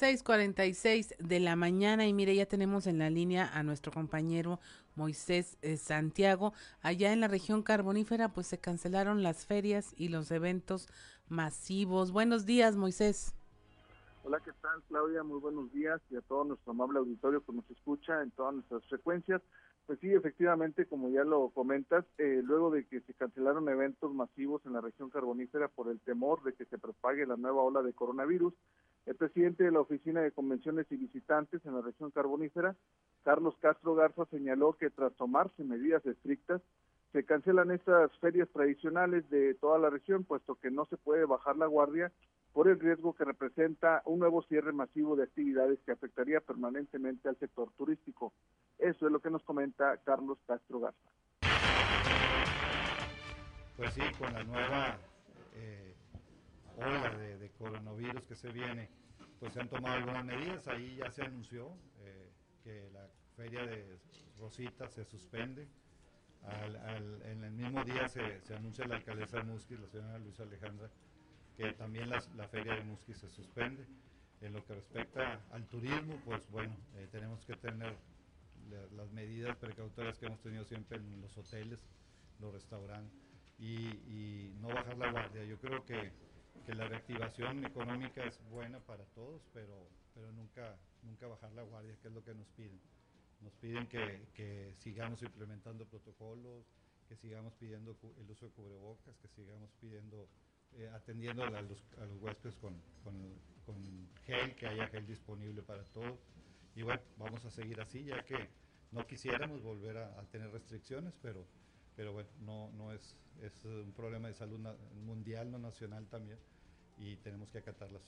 6:46 de la mañana y mire, ya tenemos en la línea a nuestro compañero Moisés eh, Santiago. Allá en la región carbonífera pues se cancelaron las ferias y los eventos masivos. Buenos días, Moisés. Hola, ¿qué tal, Claudia? Muy buenos días y a todo nuestro amable auditorio que nos escucha en todas nuestras frecuencias. Pues sí, efectivamente, como ya lo comentas, eh, luego de que se cancelaron eventos masivos en la región carbonífera por el temor de que se propague la nueva ola de coronavirus, el presidente de la Oficina de Convenciones y Visitantes en la región carbonífera Carlos Castro Garza señaló que tras tomarse medidas estrictas, se cancelan estas ferias tradicionales de toda la región, puesto que no se puede bajar la guardia por el riesgo que representa un nuevo cierre masivo de actividades que afectaría permanentemente al sector turístico. Eso es lo que nos comenta Carlos Castro Garza. Pues sí, con la nueva eh, ola de, coronavirus que se viene, pues se han tomado algunas medidas. Ahí ya se anunció eh, que la feria de Rosita se suspende. en el mismo día se, se anuncia la alcaldesa de Musquis, la señora Luisa Alejandra, que también la, feria de Musquis se suspende. En lo que respecta al turismo, pues bueno, eh, tenemos que tener las medidas precautorias que hemos tenido siempre en los hoteles, los restaurantes, y, no bajar la guardia. Yo creo que, que, la reactivación económica es buena para todos, pero, pero nunca, nunca bajar la guardia, que es lo que nos piden. Nos piden que, que sigamos implementando protocolos, que sigamos pidiendo el uso de cubrebocas, que sigamos pidiendo eh, atendiendo a los, a los huéspedes con, con, gel, que haya gel disponible para todos. Y bueno, vamos a seguir así, ya que no quisiéramos volver a, tener restricciones, pero, pero bueno, no, no es, es un problema de salud mundial, no nacional también, y tenemos que acatar las.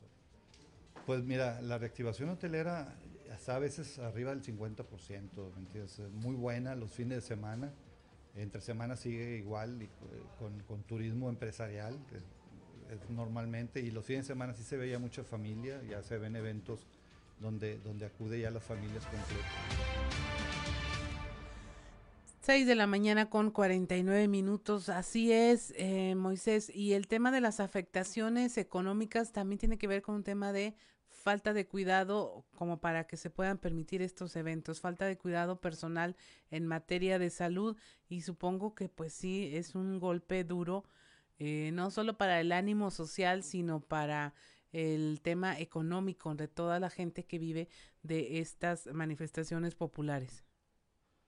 Pues mira, la reactivación hotelera está a veces arriba del 50%, ¿me Muy buena los fines de semana. Entre semana sigue igual eh, con, con, turismo empresarial, normalmente y los fines de semana sí se veía mucha familia, ya se ven eventos donde, donde acude ya las familias completas. 6 de la mañana con 49 minutos, así es, eh, Moisés. Y el tema de las afectaciones económicas también tiene que ver con un tema de falta de cuidado como para que se puedan permitir estos eventos, falta de cuidado personal en materia de salud y supongo que pues sí es un golpe duro eh, no solo para el ánimo social, sino para el tema económico de toda la gente que vive de estas manifestaciones populares.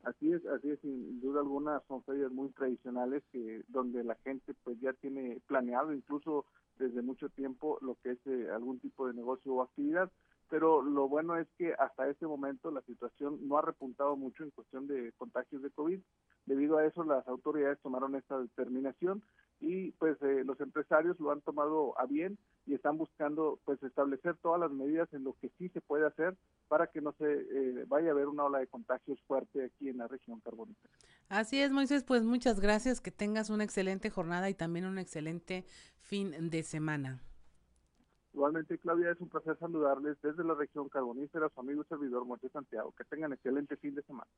Así es, así es, sin duda alguna son ferias muy tradicionales que donde la gente pues ya tiene planeado incluso desde mucho tiempo lo que es eh, algún tipo de negocio o actividad pero lo bueno es que hasta este momento la situación no ha repuntado mucho en cuestión de contagios de COVID. Debido a eso, las autoridades tomaron esta determinación y pues eh, los empresarios lo han tomado a bien y están buscando pues establecer todas las medidas en lo que sí se puede hacer para que no se eh, vaya a haber una ola de contagios fuerte aquí en la región carbonífera. Así es, Moisés, pues muchas gracias, que tengas una excelente jornada y también un excelente fin de semana. Igualmente, Claudia, es un placer saludarles desde la región carbonífera, su amigo y servidor Moisés Santiago. Que tengan excelente fin de semana.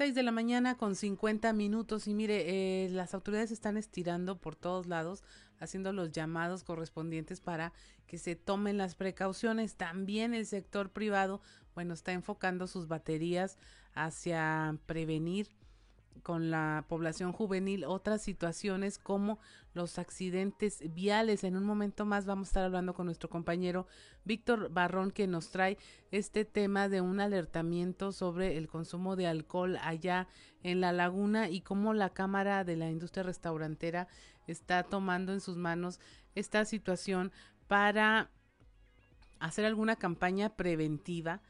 6 de la mañana con 50 minutos y mire, eh, las autoridades están estirando por todos lados, haciendo los llamados correspondientes para que se tomen las precauciones. También el sector privado, bueno, está enfocando sus baterías hacia prevenir con la población juvenil otras situaciones como los accidentes viales. En un momento más vamos a estar hablando con nuestro compañero Víctor Barrón que nos trae este tema de un alertamiento sobre el consumo de alcohol allá en la laguna y cómo la Cámara de la Industria Restaurantera está tomando en sus manos esta situación para hacer alguna campaña preventiva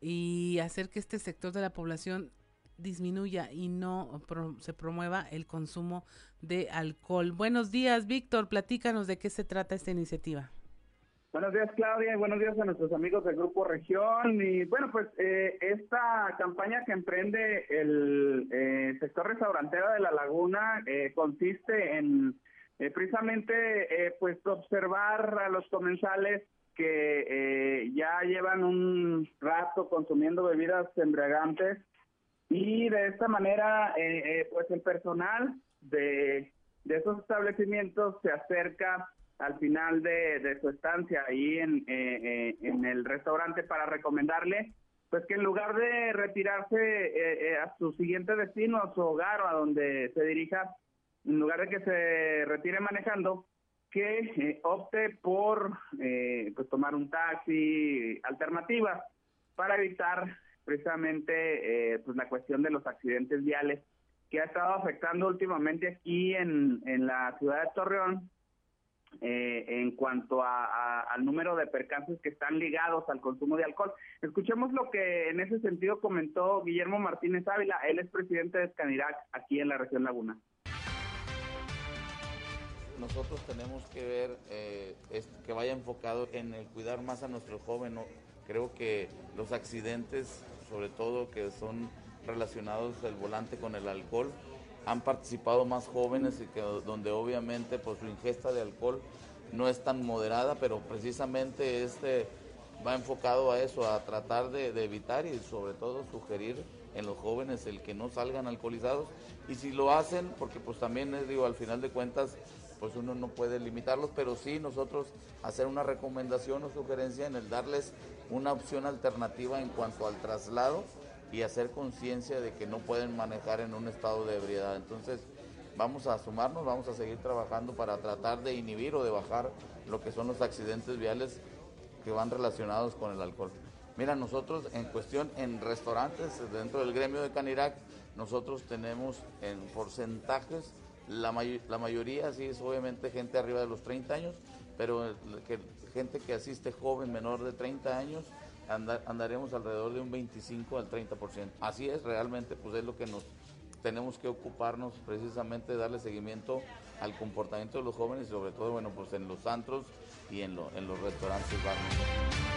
y hacer que este sector de la población disminuya y no se promueva el consumo de alcohol. Buenos días, Víctor. Platícanos de qué se trata esta iniciativa. Buenos días, Claudia, y buenos días a nuestros amigos del Grupo Región. Y bueno, pues eh, esta campaña que emprende el eh, sector restaurantero de La Laguna eh, consiste en precisamente pues observar a los comensales que ya llevan un rato consumiendo bebidas embriagantes y de esta manera, eh, eh, pues el personal de, de esos establecimientos se acerca al final de, su estancia ahí en, eh, en el restaurante para recomendarle pues que en lugar de retirarse a su siguiente destino, a su hogar o a donde se dirija, en lugar de que se retire manejando, que opte por pues tomar un taxi, alternativa, para evitar precisamente eh, pues la cuestión de los accidentes viales que ha estado afectando últimamente aquí en, en la ciudad de Torreón eh, en cuanto a, al número de percances que están ligados al consumo de alcohol. Escuchemos lo que en ese sentido comentó Guillermo Martínez Ávila, él es presidente de Escanirac aquí en la región Laguna. Nosotros tenemos que ver eh, que vaya enfocado en el cuidar más a nuestro joven. Creo que los accidentes, sobre todo que son relacionados el volante con el alcohol, han participado más jóvenes y que donde obviamente pues su ingesta de alcohol no es tan moderada, pero precisamente este va enfocado a eso, a tratar de, evitar y sobre todo sugerir en los jóvenes el que no salgan alcoholizados. Y si lo hacen, porque pues también les digo, al final de cuentas pues uno no puede limitarlos, pero sí nosotros hacer una recomendación o sugerencia en el darles una opción alternativa en cuanto al traslado y hacer conciencia de que no pueden manejar en un estado de ebriedad. Entonces, vamos a sumarnos, vamos a seguir trabajando para tratar de inhibir o de bajar lo que son los accidentes viales que van relacionados con el alcohol. Mira, nosotros en cuestión en restaurantes, dentro del gremio de Canirac, nosotros tenemos en porcentajes, la, la mayoría sí es obviamente gente arriba de los 30 años, pero que, gente que asiste joven, menor de 30 años, andaremos alrededor de un 25 al 30%. Así es, realmente pues es lo que nos tenemos que ocuparnos precisamente darle seguimiento al comportamiento de los jóvenes sobre todo bueno pues en los antros y en, en los restaurantes barrios.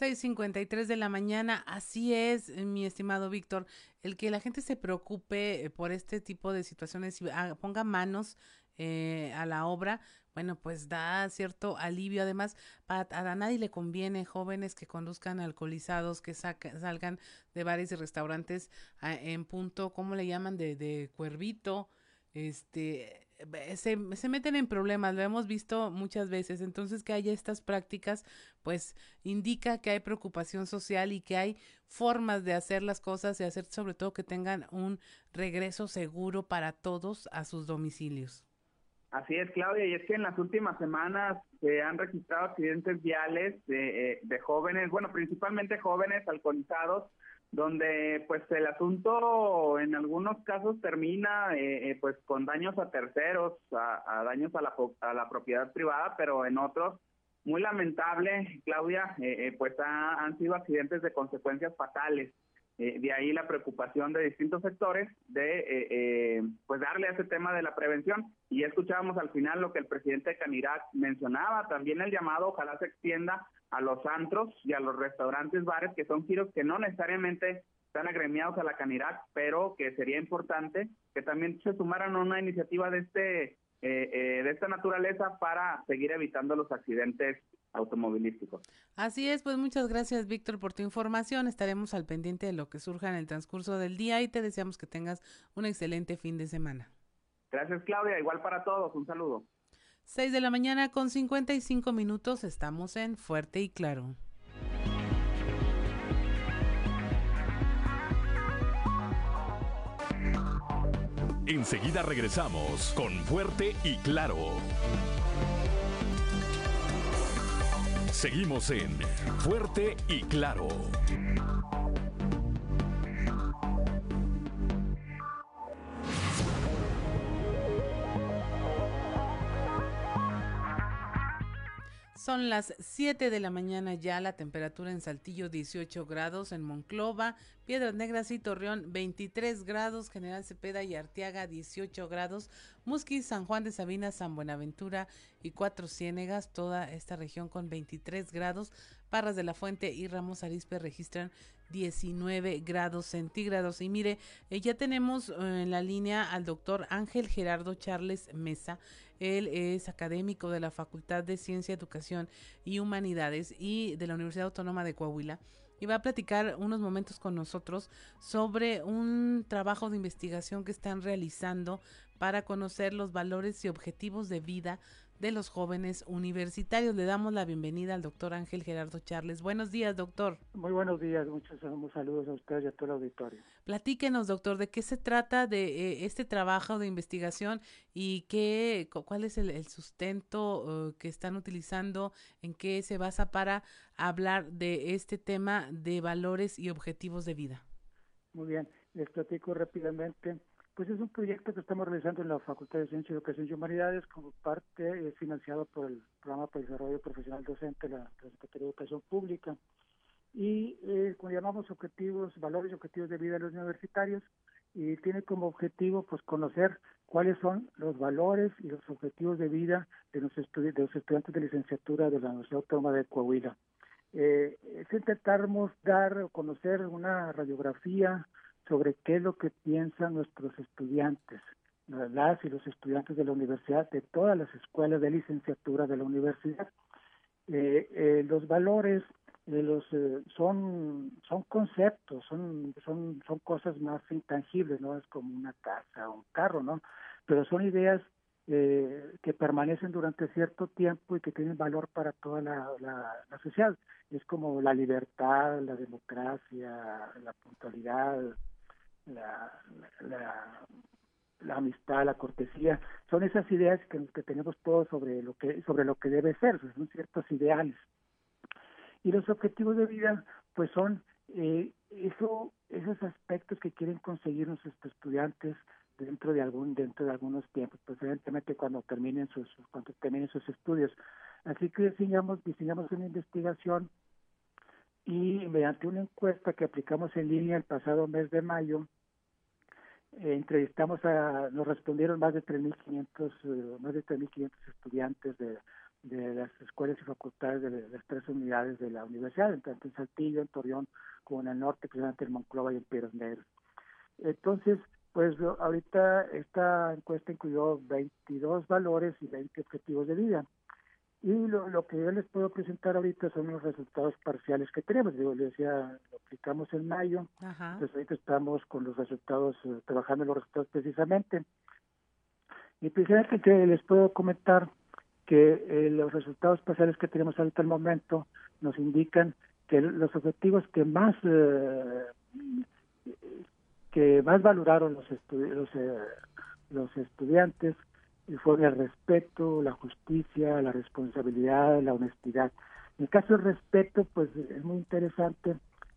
6.53 de la mañana, así es, mi estimado Víctor, el que la gente se preocupe por este tipo de situaciones y ponga manos eh, a la obra, bueno, pues da cierto alivio. Además, a, nadie le conviene jóvenes que conduzcan alcoholizados, que salgan de bares y restaurantes en punto, ¿cómo le llaman? De, de cuervito. Este, se, se meten en problemas, lo hemos visto muchas veces. Entonces, que haya estas prácticas, pues indica que hay preocupación social y que hay formas de hacer las cosas y hacer sobre todo que tengan un regreso seguro para todos a sus domicilios. Así es, Claudia, y es que en las últimas semanas se han registrado accidentes viales de, eh, jóvenes, bueno, principalmente jóvenes alcoholizados, donde pues el asunto en algunos casos termina eh, eh, pues con daños a terceros, a, daños a la, a la propiedad privada, pero en otros, muy lamentable, Claudia, pues han sido accidentes de consecuencias fatales. Eh, de ahí la preocupación de distintos sectores de eh, eh, pues darle a ese tema de la prevención. Y escuchábamos al final lo que el presidente de Canirac mencionaba, también el llamado ojalá se extienda a los antros y a los restaurantes, bares, que son giros que no necesariamente están agremiados a la Canirac, pero que sería importante que también se sumaran a una iniciativa de este de esta naturaleza para seguir evitando los accidentes automovilísticos. Así es, pues muchas gracias Víctor por tu información. Estaremos al pendiente de lo que surja en el transcurso del día y te deseamos que tengas un excelente fin de semana. Gracias Claudia, igual para todos, un saludo. 6 de la mañana con 55 minutos, estamos en Fuerte y Claro. Enseguida regresamos con Fuerte y Claro. Seguimos en Fuerte y Claro. Son las 7 de la mañana ya, la temperatura en Saltillo 18 grados, en Monclova, Piedras Negras y Torreón 23 grados, General Cepeda y Arteaga 18 grados, Musquis, San Juan de Sabina, San Buenaventura y Cuatro Ciénegas, toda esta región con 23 grados, Parras de la Fuente y Ramos Arispe registran 19 grados centígrados. Y mire, eh, ya tenemos eh, en la línea al doctor Ángel Gerardo Charles Mesa. Él es académico de la Facultad de Ciencia, Educación y Humanidades y de la Universidad Autónoma de Coahuila y va a platicar unos momentos con nosotros sobre un trabajo de investigación que están realizando para conocer los valores y objetivos de vida de los jóvenes universitarios. Le damos la bienvenida al doctor Ángel Gerardo Charles. Buenos días, doctor. Muy buenos días, muchos saludos a ustedes y a todo el auditorio. Platíquenos, doctor, de qué se trata de eh, este trabajo de investigación y qué, cuál es el, sustento eh, que están utilizando, en qué se basa para hablar de este tema de valores y objetivos de vida. Muy bien, les platico rápidamente Pues es un proyecto que estamos realizando en la Facultad de Ciencia, Educación y Humanidades como parte es financiado por el Programa para el Desarrollo Profesional Docente de la Secretaría de Educación Pública. Y eh, como llamamos objetivos, valores y objetivos de vida de los universitarios, y tiene como objetivo pues conocer cuáles son los valores y los objetivos de vida de los, de estudiantes de licenciatura de la Universidad Autónoma de Coahuila. Eh, es intentarmos dar o conocer una radiografía sobre qué es lo que piensan nuestros estudiantes, las y los estudiantes de la universidad, de todas las escuelas de licenciatura de la universidad. Eh, eh, los valores eh, los son son conceptos, son son son cosas más intangibles, no es como una casa o un carro, ¿no? Pero son ideas que permanecen durante cierto tiempo y que tienen valor para toda la, la sociedad. Es como la libertad, la democracia, la puntualidad, la, la, amistad, la cortesía, son esas ideas que, que tenemos todos sobre lo que sobre lo que debe ser, son ciertos ideales. Y los objetivos de vida, pues son eh, eso, esos aspectos que quieren conseguir nuestros estudiantes dentro de algún dentro de algunos tiempos, pues evidentemente cuando terminen sus cuando terminen sus estudios. Así que diseñamos diseñamos una investigación y mediante una encuesta que aplicamos en línea el pasado mes de mayo, eh, entrevistamos a, nos respondieron más de 3.500 eh, más de 3.500 estudiantes de, las escuelas y facultades de, las tres unidades de la universidad, tanto en Saltillo, en Torreón, como en el norte, precisamente en Monclova y en Piedras Negras. Entonces, pues ahorita esta encuesta incluyó 22 valores y 20 objetivos de vida. Y lo, lo, que yo les puedo presentar ahorita son los resultados parciales que tenemos. Digo, les decía, lo aplicamos en mayo, entonces ahorita estamos con los resultados, eh, trabajando los resultados precisamente. Y precisamente les puedo comentar que eh, los resultados parciales que tenemos ahorita al momento nos indican que los objetivos que más eh, que más valoraron los, los, los estudiantes y fue el respeto, la justicia, la responsabilidad, la honestidad. En el caso del respeto, pues es muy interesante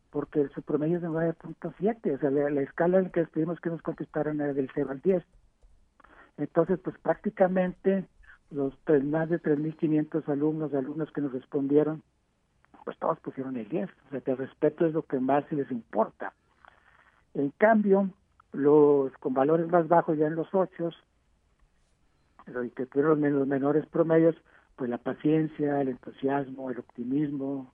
porque su promedio es de 9.7, o sea, la, escala en que pedimos que nos contestaran era del 0 al 10. Entonces, pues prácticamente los más de 3.500 alumnos, alumnos que nos respondieron, pues todos pusieron el 10, o sea, que el respeto es lo que más les importa. En cambio, los con valores más bajos ya en los 8, y que tuvieron los menores promedios, pues la paciencia, el entusiasmo, el optimismo,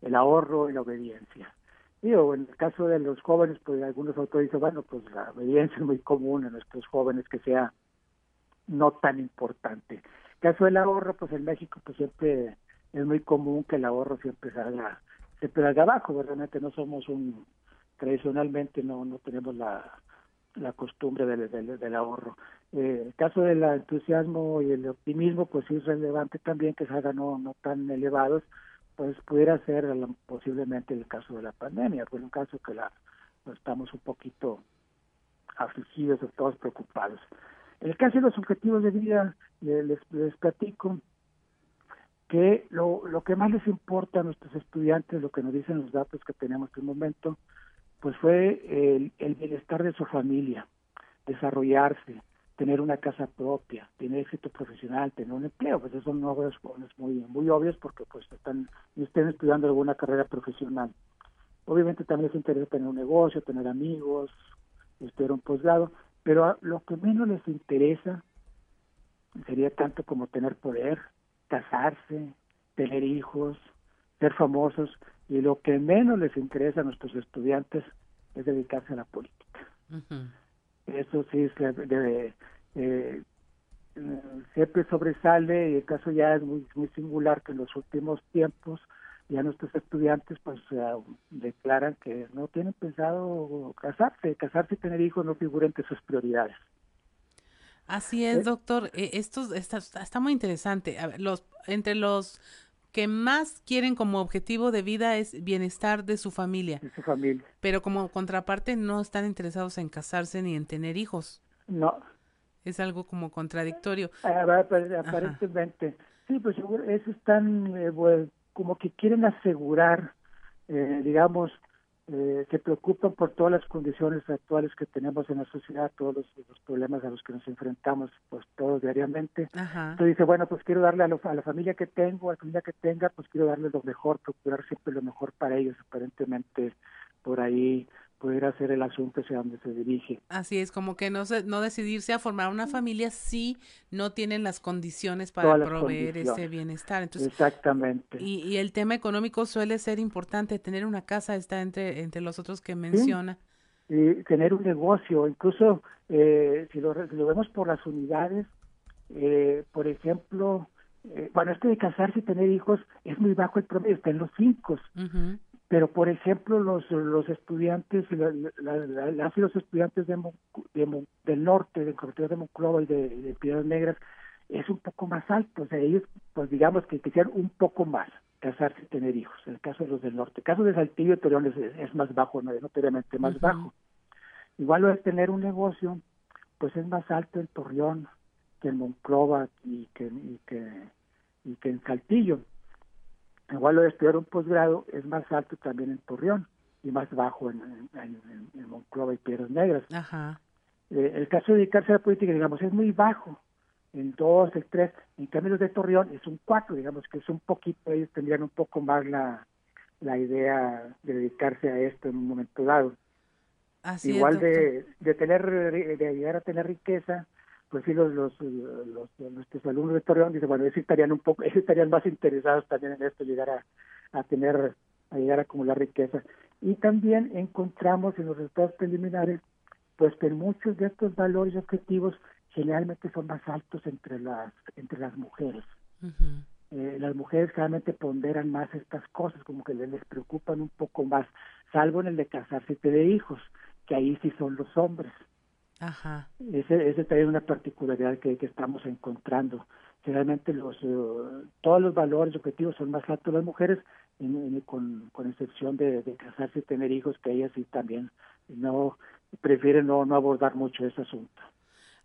el ahorro y la obediencia. Digo, en el caso de los jóvenes, pues algunos autores dicen, bueno, pues la obediencia es muy común en nuestros jóvenes que sea no tan importante. En el caso del ahorro, pues en México pues siempre es muy común que el ahorro siempre salga, siempre salga abajo, realmente no somos un, tradicionalmente no, no tenemos la, la costumbre del, del, ahorro. Eh, el caso del entusiasmo y el optimismo, pues sí es relevante también que salgan no, no tan elevados, pues pudiera ser posiblemente el caso de la pandemia, pues un caso que la pues, estamos un poquito afligidos o todos preocupados. En el caso de los objetivos de vida, les, les platico que lo, lo que más les importa a nuestros estudiantes, lo que nos dicen los datos que tenemos en el momento, pues fue el, bienestar de su familia, desarrollarse, tener una casa propia, tener éxito profesional, tener un empleo, pues eso son obras muy muy obvias porque pues están estén estudiando alguna carrera profesional. Obviamente también les interesa tener un negocio, tener amigos, estudiar un posgrado, pero lo que menos les interesa sería tanto como tener poder, casarse, tener hijos, ser famosos, y lo que menos les interesa a nuestros estudiantes es dedicarse a la política. Eso sí se debe, eh, siempre sobresale y el caso ya es muy, muy singular que en los últimos tiempos ya nuestros estudiantes pues declaran que no tienen pensado casarse, casarse y tener hijos no figura entre sus prioridades. Así es, ¿Eh? doctor. Eh, esto está, está, muy interesante. A ver, los entre los que más quieren como objetivo de vida es bienestar de su familia. De su familia. Pero como contraparte no están interesados en casarse ni en tener hijos. No. Es algo como contradictorio. Pues, aparentemente. Sí, pues eso están eh, como que quieren asegurar, eh, digamos, eh, se preocupan por todas las condiciones actuales que tenemos en la sociedad, todos los, problemas a los que nos enfrentamos pues todos diariamente. Entonces dice, bueno, pues quiero darle a, a, la familia que tengo, a la familia que tenga, pues quiero darle lo mejor, procurar siempre lo mejor para ellos, aparentemente por ahí pudiera ser el asunto hacia donde se dirige. Así es, como que no, se, no decidirse a formar una familia si no tienen las condiciones para proveer ese bienestar. Entonces, Exactamente. Y, y, el tema económico suele ser importante, tener una casa está entre, entre los otros que menciona. Y tener un negocio, incluso eh, si, lo, lo, vemos por las unidades, eh, por ejemplo, eh, bueno, este de casarse y tener hijos es muy bajo el promedio, está en los cinco pero por ejemplo los los estudiantes la, las y los estudiantes de, del norte de Corteo de Monclova y de, de Piedras Negras es un poco más alto o sea ellos pues digamos que quisieran un poco más casarse y tener hijos. En el caso de los del norte el caso de Saltillo y Torreón es, es, más bajo no notoriamente más bajo. Igual lo de tener un negocio pues es más alto en Torreón que en Monclova y que y que y que en Saltillo Igual lo de estudiar un posgrado es más alto también en Torreón y más bajo en, en, Monclova y Piedras Negras. Ajá. Eh, el caso de dedicarse a la política, digamos, es muy bajo, en dos, el tres. En cambio, los de Torreón es un cuatro, digamos que es un poquito, ellos tendrían un poco más la, la idea de dedicarse a esto en un momento dado. Así Igual de, de tener, de llegar a tener riqueza, pues sí los, los, los, nuestros alumnos de Torreón dicen, bueno, ellos estarían un poco, [laughs] ellos estarían más interesados también en esto, llegar a, a tener, a llegar a acumular riqueza. Y también encontramos en los resultados preliminares, pues que muchos de estos valores objetivos generalmente son más altos entre las, entre las mujeres. eh, las mujeres generalmente ponderan más estas cosas, como que les, les preocupan un poco más, salvo en el de casarse y tener hijos, que ahí sí son los hombres. Ajá. Ese, ese también es una particularidad que, que estamos encontrando. Generalmente los uh, todos los valores objetivos son más altos las mujeres, con, con excepción de, de, casarse y tener hijos, que ellas sí también no prefieren no, no abordar mucho ese asunto.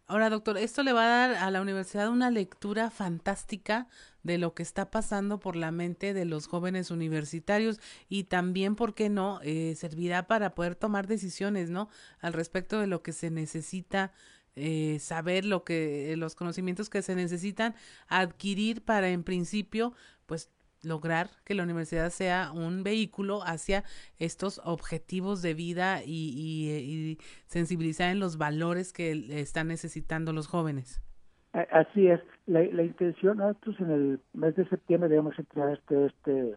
Ahora, doctor, esto le va a dar a la universidad una lectura fantástica de lo que está pasando por la mente de los jóvenes universitarios y también, ¿por qué no?, eh, servirá para poder tomar decisiones, ¿no?, al respecto de lo que se necesita eh, saber lo que los conocimientos que se necesitan adquirir para en principio pues lograr que la universidad sea un vehículo hacia estos objetivos de vida y, sensibilizar en los valores que están necesitando los jóvenes. Así es. La, la, intención, nosotros en el mes de septiembre debemos entregar este, este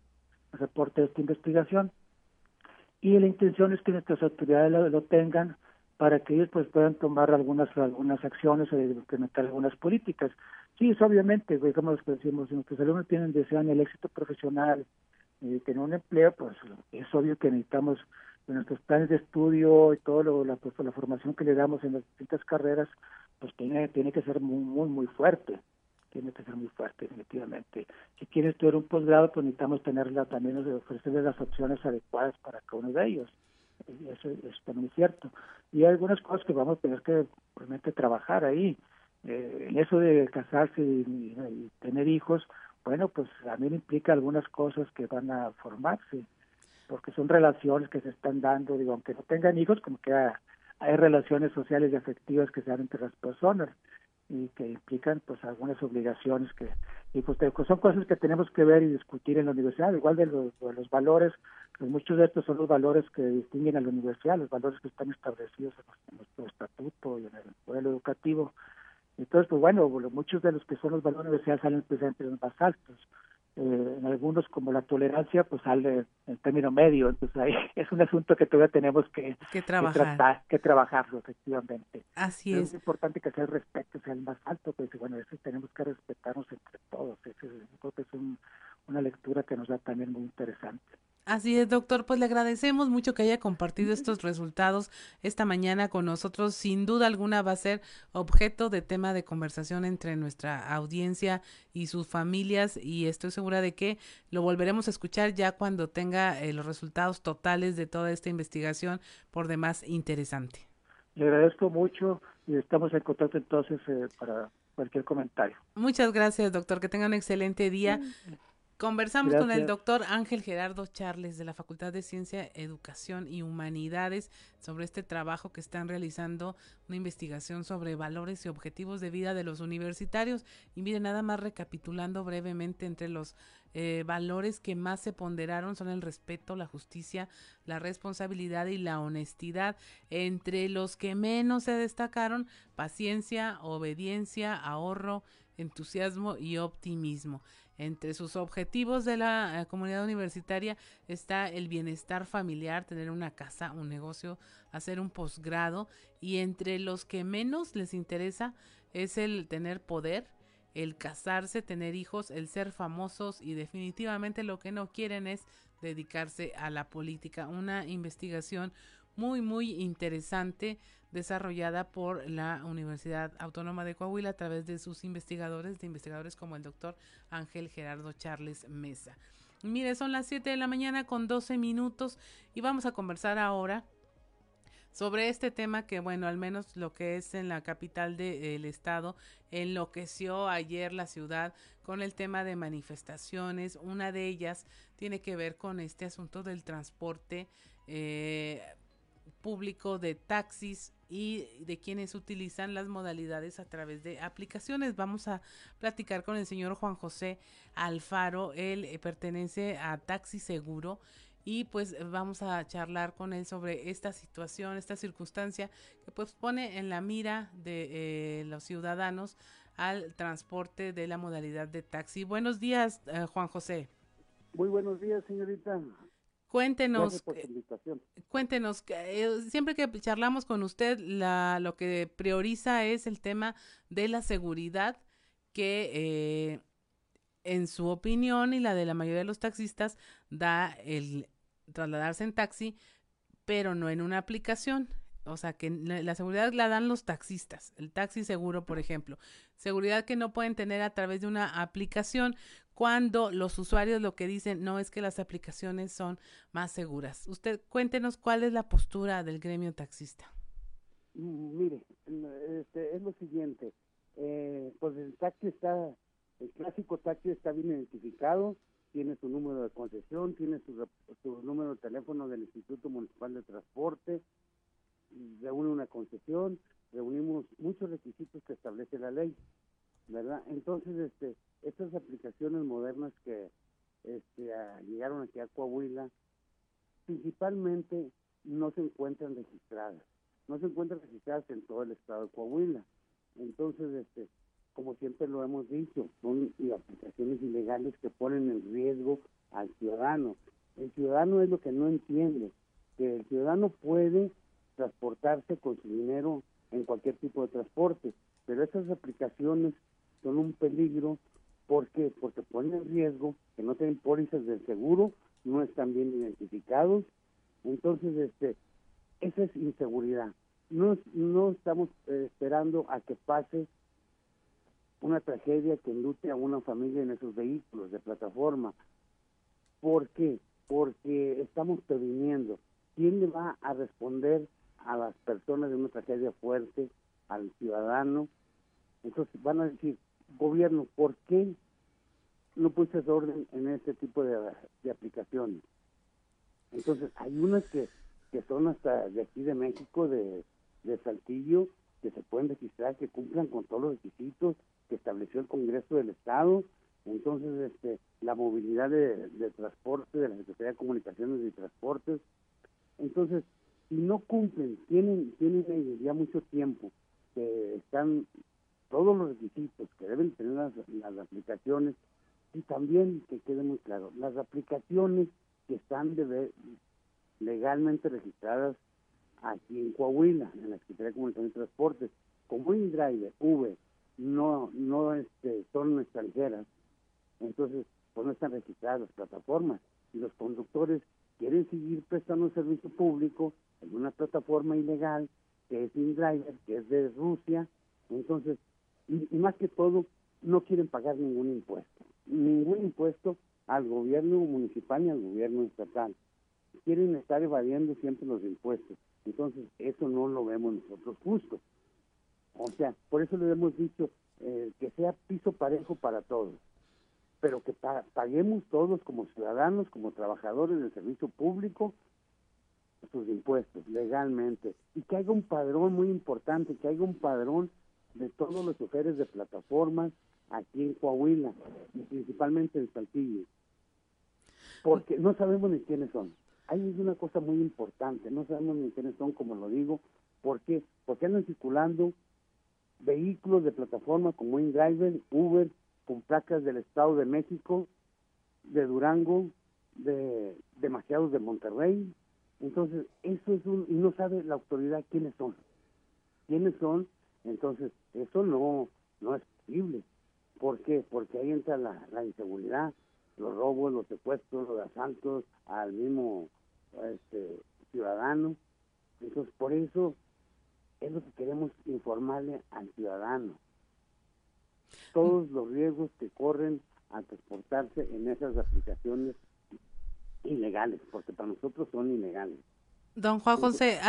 reporte, esta investigación, y la intención es que nuestras autoridades lo, lo tengan para que ellos pues puedan tomar algunas algunas acciones o implementar algunas políticas. Sí, es obviamente, como decimos, si nuestros alumnos tienen, desean el éxito profesional, y tener un empleo, pues es obvio que necesitamos en nuestros planes de estudio y todo lo, la, pues, la formación que le damos en las distintas carreras, pues tiene, tiene que ser muy, muy, muy fuerte. Tiene que ser muy fuerte, definitivamente. Si quieren estudiar un posgrado, pues necesitamos tenerla también, ofrecerles las opciones adecuadas para cada uno de ellos. Eso, eso también es cierto. Y hay algunas cosas que vamos a tener que realmente trabajar ahí eh, en eso de casarse y, tener hijos, bueno, pues también implica algunas cosas que van a formarse, porque son relaciones que se están dando, digo, aunque no tengan hijos, como que hay, hay relaciones sociales y afectivas que se dan entre las personas y que implican pues algunas obligaciones que y pues son cosas que tenemos que ver y discutir en la universidad igual de los, de los valores pues muchos de estos son los valores que distinguen a la universidad los valores que están establecidos en nuestro estatuto y en el modelo educativo entonces, pues bueno, muchos de los que son los valores universidad salen precisamente los más altos. Eh, en algunos, como la tolerancia, pues sale en término medio. Entonces, ahí [laughs] es un asunto que todavía tenemos que, que trabajar. Que, tratar, que trabajarlo, efectivamente. Así es. Es importante que sea el respeto, sea el más alto, pues bueno, eso tenemos que respetarnos entre todos. Eso, creo que es un, una lectura que nos da también muy interesante. Así es, doctor. Pues le agradecemos mucho que haya compartido estos resultados esta mañana con nosotros. Sin duda alguna va a ser objeto de tema de conversación entre nuestra audiencia y sus familias y estoy segura de que lo volveremos a escuchar ya cuando tenga eh, los resultados totales de toda esta investigación por demás interesante. Le agradezco mucho y estamos en contacto entonces eh, para cualquier comentario. Muchas gracias, doctor. Que tenga un excelente día. Conversamos con el doctor Ángel Gerardo Charles de la Facultad de Ciencia, Educación y Humanidades sobre este trabajo que están realizando, una investigación sobre valores y objetivos de vida de los universitarios. Y mire, nada más recapitulando brevemente entre los eh, valores que más se ponderaron son el respeto, la justicia, la responsabilidad y la honestidad. Entre los que menos se destacaron, paciencia, obediencia, ahorro, entusiasmo y optimismo. Entre sus objetivos de la eh, comunidad universitaria está el bienestar familiar, tener una casa, un negocio, hacer un posgrado y entre los que menos les interesa es el tener poder, el casarse, tener hijos, el ser famosos y definitivamente lo que no quieren es dedicarse a la política. Una investigación muy, muy interesante desarrollada por la Universidad Autónoma de Coahuila a través de sus investigadores, de investigadores como el doctor Ángel Gerardo Charles Mesa. Mire, son las 7 de la mañana con 12 minutos y vamos a conversar ahora sobre este tema que, bueno, al menos lo que es en la capital del estado, enloqueció ayer la ciudad con el tema de manifestaciones. Una de ellas tiene que ver con este asunto del transporte eh, público de taxis y de quienes utilizan las modalidades a través de aplicaciones. Vamos a platicar con el señor Juan José Alfaro. Él eh, pertenece a Taxi Seguro y pues vamos a charlar con él sobre esta situación, esta circunstancia que pues pone en la mira de eh, los ciudadanos al transporte de la modalidad de taxi. Buenos días, eh, Juan José. Muy buenos días, señorita. Cuéntenos, cuéntenos, eh, siempre que charlamos con usted, la, lo que prioriza es el tema de la seguridad que eh, en su opinión y la de la mayoría de los taxistas da el trasladarse en taxi, pero no en una aplicación. O sea, que la seguridad la dan los taxistas, el taxi seguro, por ejemplo. Seguridad que no pueden tener a través de una aplicación cuando los usuarios lo que dicen no es que las aplicaciones son más seguras. Usted cuéntenos cuál es la postura del gremio taxista. Mm, mire, este, es lo siguiente, eh, pues el taxi está, el clásico taxi está bien identificado, tiene su número de concesión, tiene su, su número de teléfono del Instituto Municipal de Transporte, reúne una concesión, reunimos muchos requisitos que establece la ley, ¿verdad? Entonces, este, estas aplicaciones modernas que este, llegaron aquí a Coahuila, principalmente no se encuentran registradas, no se encuentran registradas en todo el estado de Coahuila. Entonces, este, como siempre lo hemos dicho, son aplicaciones ilegales que ponen en riesgo al ciudadano. El ciudadano es lo que no entiende, que el ciudadano puede transportarse con su dinero en cualquier tipo de transporte, pero esas aplicaciones son un peligro ¿Por qué? Porque ponen en riesgo que no tienen pólizas del seguro, no están bien identificados. Entonces, este, esa es inseguridad. No, no estamos eh, esperando a que pase una tragedia que enlute a una familia en esos vehículos de plataforma. ¿Por qué? Porque estamos previniendo. ¿Quién le va a responder a las personas de una tragedia fuerte, al ciudadano? Entonces van a decir, gobierno, ¿por qué no pusiste orden en este tipo de, aplicaciones? Entonces, hay unas que, que son hasta de aquí de México, de, de Saltillo, que se pueden registrar, que cumplan con todos los requisitos que estableció el Congreso del Estado. Entonces, este, la movilidad de, de transporte de la Secretaría de Comunicaciones y Transportes. Entonces, si no cumplen, tienen, tienen ya mucho tiempo que están todos los requisitos que deben tener las, aplicaciones y también que quede muy claro, las aplicaciones que están legalmente registradas aquí en Coahuila, en la Secretaría de Comunicación y Transportes, como InDriver, Uber, no, no este, son extranjeras, entonces pues no están registradas las plataformas. Y los conductores quieren seguir prestando un servicio público en una plataforma ilegal que es InDriver, que es de Rusia, entonces y, más que todo no quieren pagar ningún impuesto, ningún impuesto al gobierno municipal ni al gobierno estatal. Quieren estar evadiendo siempre los impuestos. Entonces, eso no lo vemos nosotros justo. O sea, por eso le hemos dicho eh, que sea piso parejo para todos. pero que paguemos todos como ciudadanos, como trabajadores del servicio público, sus impuestos legalmente y que haya un padrón muy importante, que haya un padrón de todos los choferes de plataformas aquí en Coahuila y principalmente en Saltillo, porque no sabemos ni quiénes son. Ahí es una cosa muy importante, no sabemos ni quiénes son, como lo digo, ¿por qué? Porque andan circulando vehículos de plataforma como InDriver, Uber, con placas del Estado de México, de Durango, de demasiados de Monterrey. Entonces, eso es un, y no sabe la autoridad quiénes son. ¿Quiénes son? Entonces, eso no, no es posible. ¿Por qué? Porque ahí entra la, la inseguridad, los robos, los secuestros, los asaltos al mismo este, ciudadano. Entonces, por eso es lo que queremos informarle al ciudadano. Todos los riesgos que corren a transportarse en esas aplicaciones ilegales, porque para nosotros son ilegales. Don Juan José,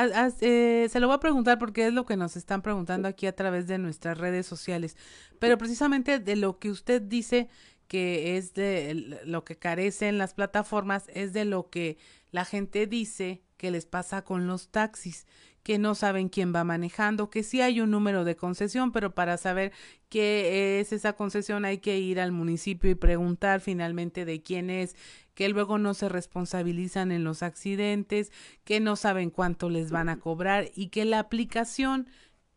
eh, se lo voy a preguntar porque es lo que nos están preguntando aquí a través de nuestras redes sociales, pero precisamente de lo que usted dice que es de lo que carecen las plataformas, es de lo que la gente dice que les pasa con los taxis que no saben quién va manejando, que sí hay un número de concesión, pero para saber qué es esa concesión hay que ir al municipio y preguntar finalmente de quién es, que luego no se responsabilizan en los accidentes, que no saben cuánto les van a cobrar y que la aplicación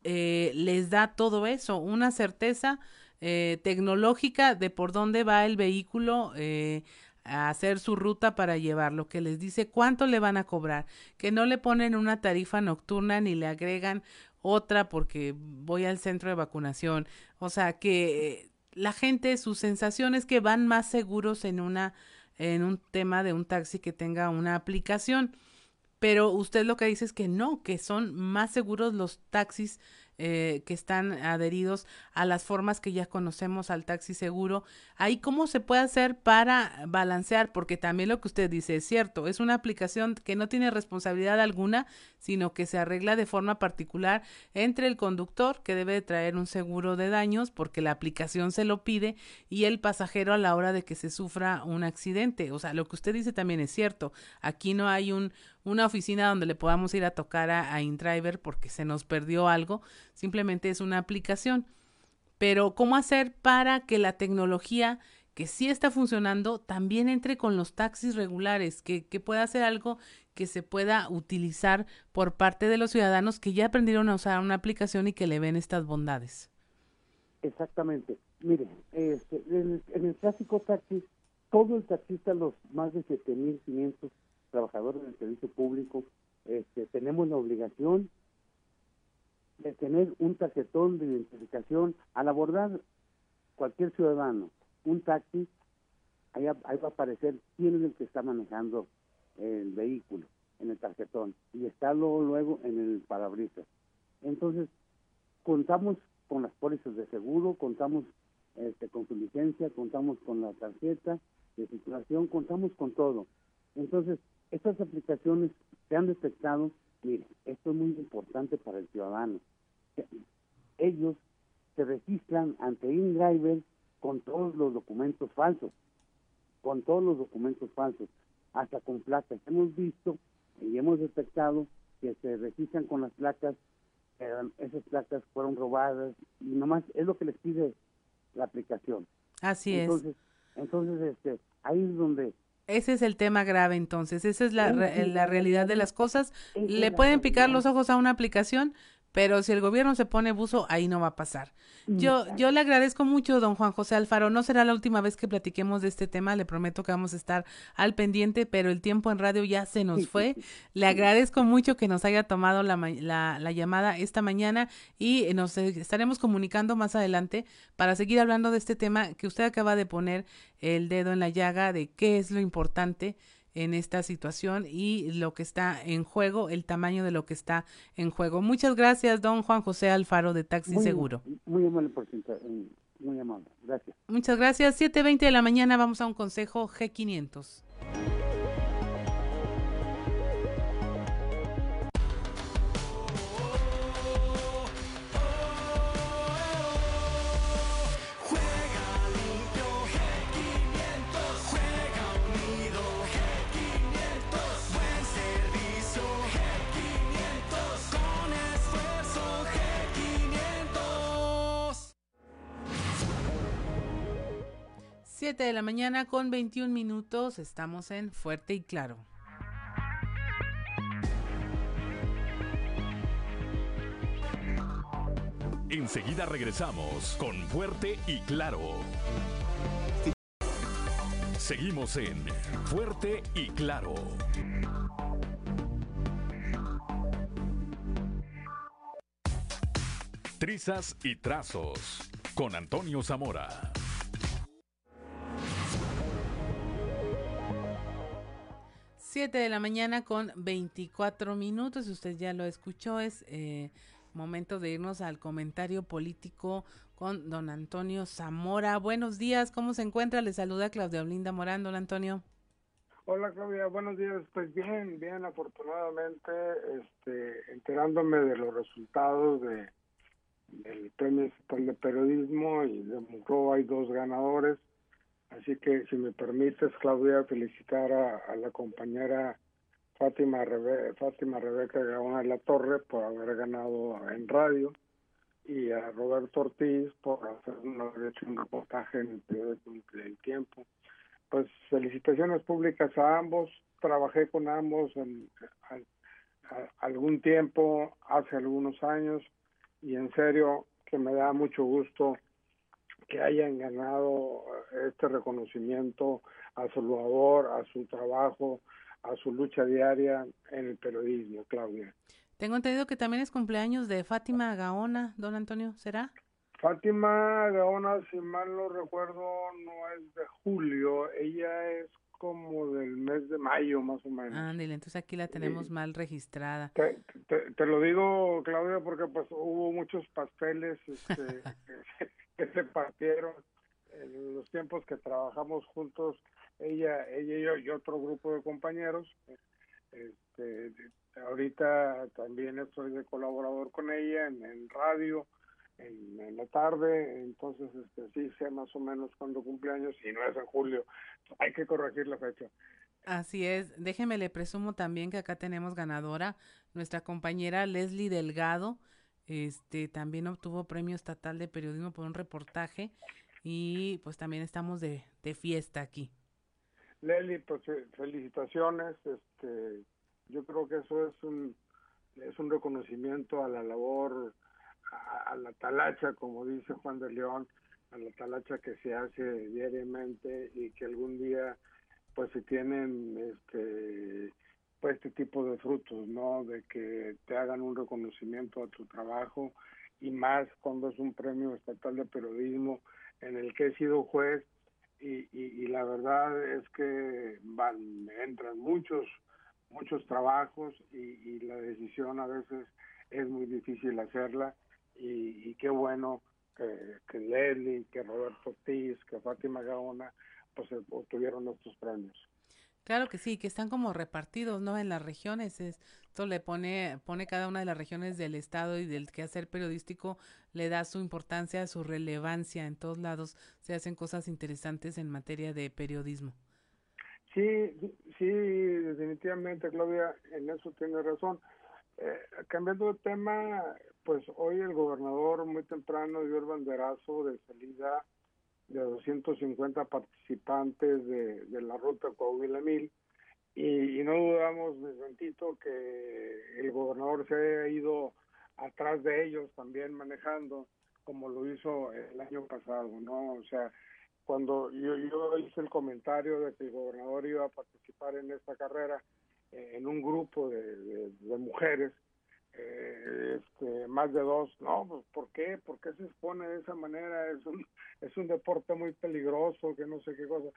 eh, les da todo eso, una certeza eh, tecnológica de por dónde va el vehículo eh, a hacer su ruta para llevarlo, que les dice cuánto le van a cobrar, que no le ponen una tarifa nocturna ni le agregan otra porque voy al centro de vacunación. O sea, que la gente, sus sensaciones que van más seguros en una en un tema de un taxi que tenga una aplicación. Pero usted lo que dice es que no, que son más seguros los taxis eh, que están adheridos a las formas que ya conocemos al taxi seguro. Ahí cómo se puede hacer para balancear, porque también lo que usted dice es cierto, es una aplicación que no tiene responsabilidad alguna, sino que se arregla de forma particular entre el conductor, que debe traer un seguro de daños, porque la aplicación se lo pide, y el pasajero a la hora de que se sufra un accidente. O sea, lo que usted dice también es cierto. Aquí no hay un, una oficina donde le podamos ir a tocar a, a porque se nos perdió algo, simplemente es una aplicación. Pero ¿cómo hacer para que la tecnología que sí está funcionando también entre con los taxis regulares, que, que pueda hacer algo que se pueda utilizar por parte de los ciudadanos que ya aprendieron a usar una aplicación y que le ven estas bondades? Exactamente. Mire, este, en, el, clásico taxi, todo el taxista, los más de 7.500 trabajadores del servicio público, este, tenemos la obligación de tener un tarjetón de identificación al abordar cualquier ciudadano, un taxi, ahí, va a aparecer quién es el que está manejando el vehículo en el tarjetón y está luego, luego en el parabrisas. Entonces, contamos con las pólizas de seguro, contamos este, con su licencia, contamos con la tarjeta de circulación, contamos con todo. Entonces, estas aplicaciones se han detectado Mire, esto es muy importante para el ciudadano. Ellos se registran ante InDriver con todos los documentos falsos, con todos los documentos falsos, hasta con placas. Hemos visto y hemos detectado que se registran con las placas, esas placas fueron robadas y nomás es lo que les pide la aplicación. Así entonces, es. Entonces, este, ahí es donde ese es el tema grave entonces, esa es la, la realidad de las cosas. Le pueden picar los ojos a una aplicación, pero si el gobierno se pone buzo, ahí no va a pasar. Yo, yo le agradezco mucho, don Juan José Alfaro. No será la última vez que platiquemos de este tema, le prometo que vamos a estar al pendiente, pero el tiempo en radio ya se nos fue. [laughs] Le agradezco mucho que nos haya tomado la, la, la llamada esta mañana y nos estaremos comunicando más adelante para seguir hablando de este tema que usted acaba de poner el dedo en la llaga de qué es lo importante en esta situación y lo que está en juego, el tamaño de lo que está en juego. Muchas gracias, don Juan José Alfaro de Taxi Seguro. Muy amable, por eh, muy amable. Gracias. Muchas gracias. 7.20 de la mañana vamos a un consejo G500. 7 de la mañana con 21 minutos, estamos en Fuerte y Claro. Enseguida regresamos con Fuerte y Claro. Seguimos en Fuerte y Claro. Trizas y Trazos con Antonio Zamora. Siete de la mañana con 24 minutos, usted ya lo escuchó, es eh, momento de irnos al comentario político con don Antonio Zamora. Buenos días, ¿cómo se encuentra? Le saluda Claudia Olinda Morán, don Antonio. Hola Claudia, buenos días. Pues bien, bien, afortunadamente, este, enterándome de los resultados de del Premio de Periodismo y de Mucro hay dos ganadores. Así que si me permites, Claudia, felicitar a la compañera Fátima, Fátima Rebeca Gaona de la Torre por haber ganado en radio y a Roberto Ortiz por hacer un reportaje en el periódico del tiempo. Pues felicitaciones públicas a ambos. Trabajé con ambos en, algún tiempo, hace algunos años, y en serio que me da mucho gusto que hayan ganado este reconocimiento a su labor, a su trabajo, a su lucha diaria en el periodismo, Claudia. Tengo entendido que también es cumpleaños de Fátima Gaona, don Antonio, ¿será? Fátima Gaona, si mal no recuerdo, no es de julio, ella es como del mes de mayo más o menos. Ándale, entonces aquí la tenemos mal registrada. Te, te, lo digo, Claudia, porque pues hubo muchos pasteles este, [laughs] que se partieron en los tiempos que trabajamos juntos ella, ella y yo y otro grupo de compañeros. Este, ahorita también estoy de colaborador con ella en, radio, en, la tarde, entonces este, sí sé más o menos cuándo cumpleaños y no es en julio. Hay que corregir la fecha. Así es, déjeme le presumo también que acá tenemos ganadora, nuestra compañera Leslie Delgado, este también obtuvo premio estatal de periodismo por un reportaje y pues también estamos de, de fiesta aquí. Leli, pues felicitaciones. Este, yo creo que eso es un es un reconocimiento a la labor, a, la talacha, como dice Juan de León, a la talacha que se hace diariamente y que algún día pues se tienen este pues este tipo de frutos, ¿no? De que te hagan un reconocimiento a tu trabajo y más cuando es un premio estatal de periodismo en el que he sido juez y, y, la verdad es que van, entran muchos, muchos trabajos y, la decisión a veces es muy difícil hacerla y, qué bueno que, que Leslie, que Roberto Ortiz, que Fátima Gaona, pues obtuvieron estos premios. Claro que sí, que están como repartidos, ¿no? En las regiones. Esto le pone, pone cada una de las regiones del Estado y del quehacer periodístico, le da su importancia, su relevancia. En todos lados se hacen cosas interesantes en materia de periodismo. Sí, sí, definitivamente, Claudia, en eso tiene razón. Eh, cambiando de tema, pues hoy el gobernador muy temprano dio el banderazo de salida de 250 participantes de, la ruta Coahuila Mil y, no dudamos de sentido que el gobernador se haya ido atrás de ellos también manejando como lo hizo el año pasado, ¿no? O sea, cuando yo, yo hice el comentario de que el gobernador iba a participar en esta carrera en un grupo de, mujeres, eh, este, más de dos, no, pues ¿por qué? ¿Por qué se expone de esa manera? Es un, es un deporte muy peligroso, que no sé qué cosa.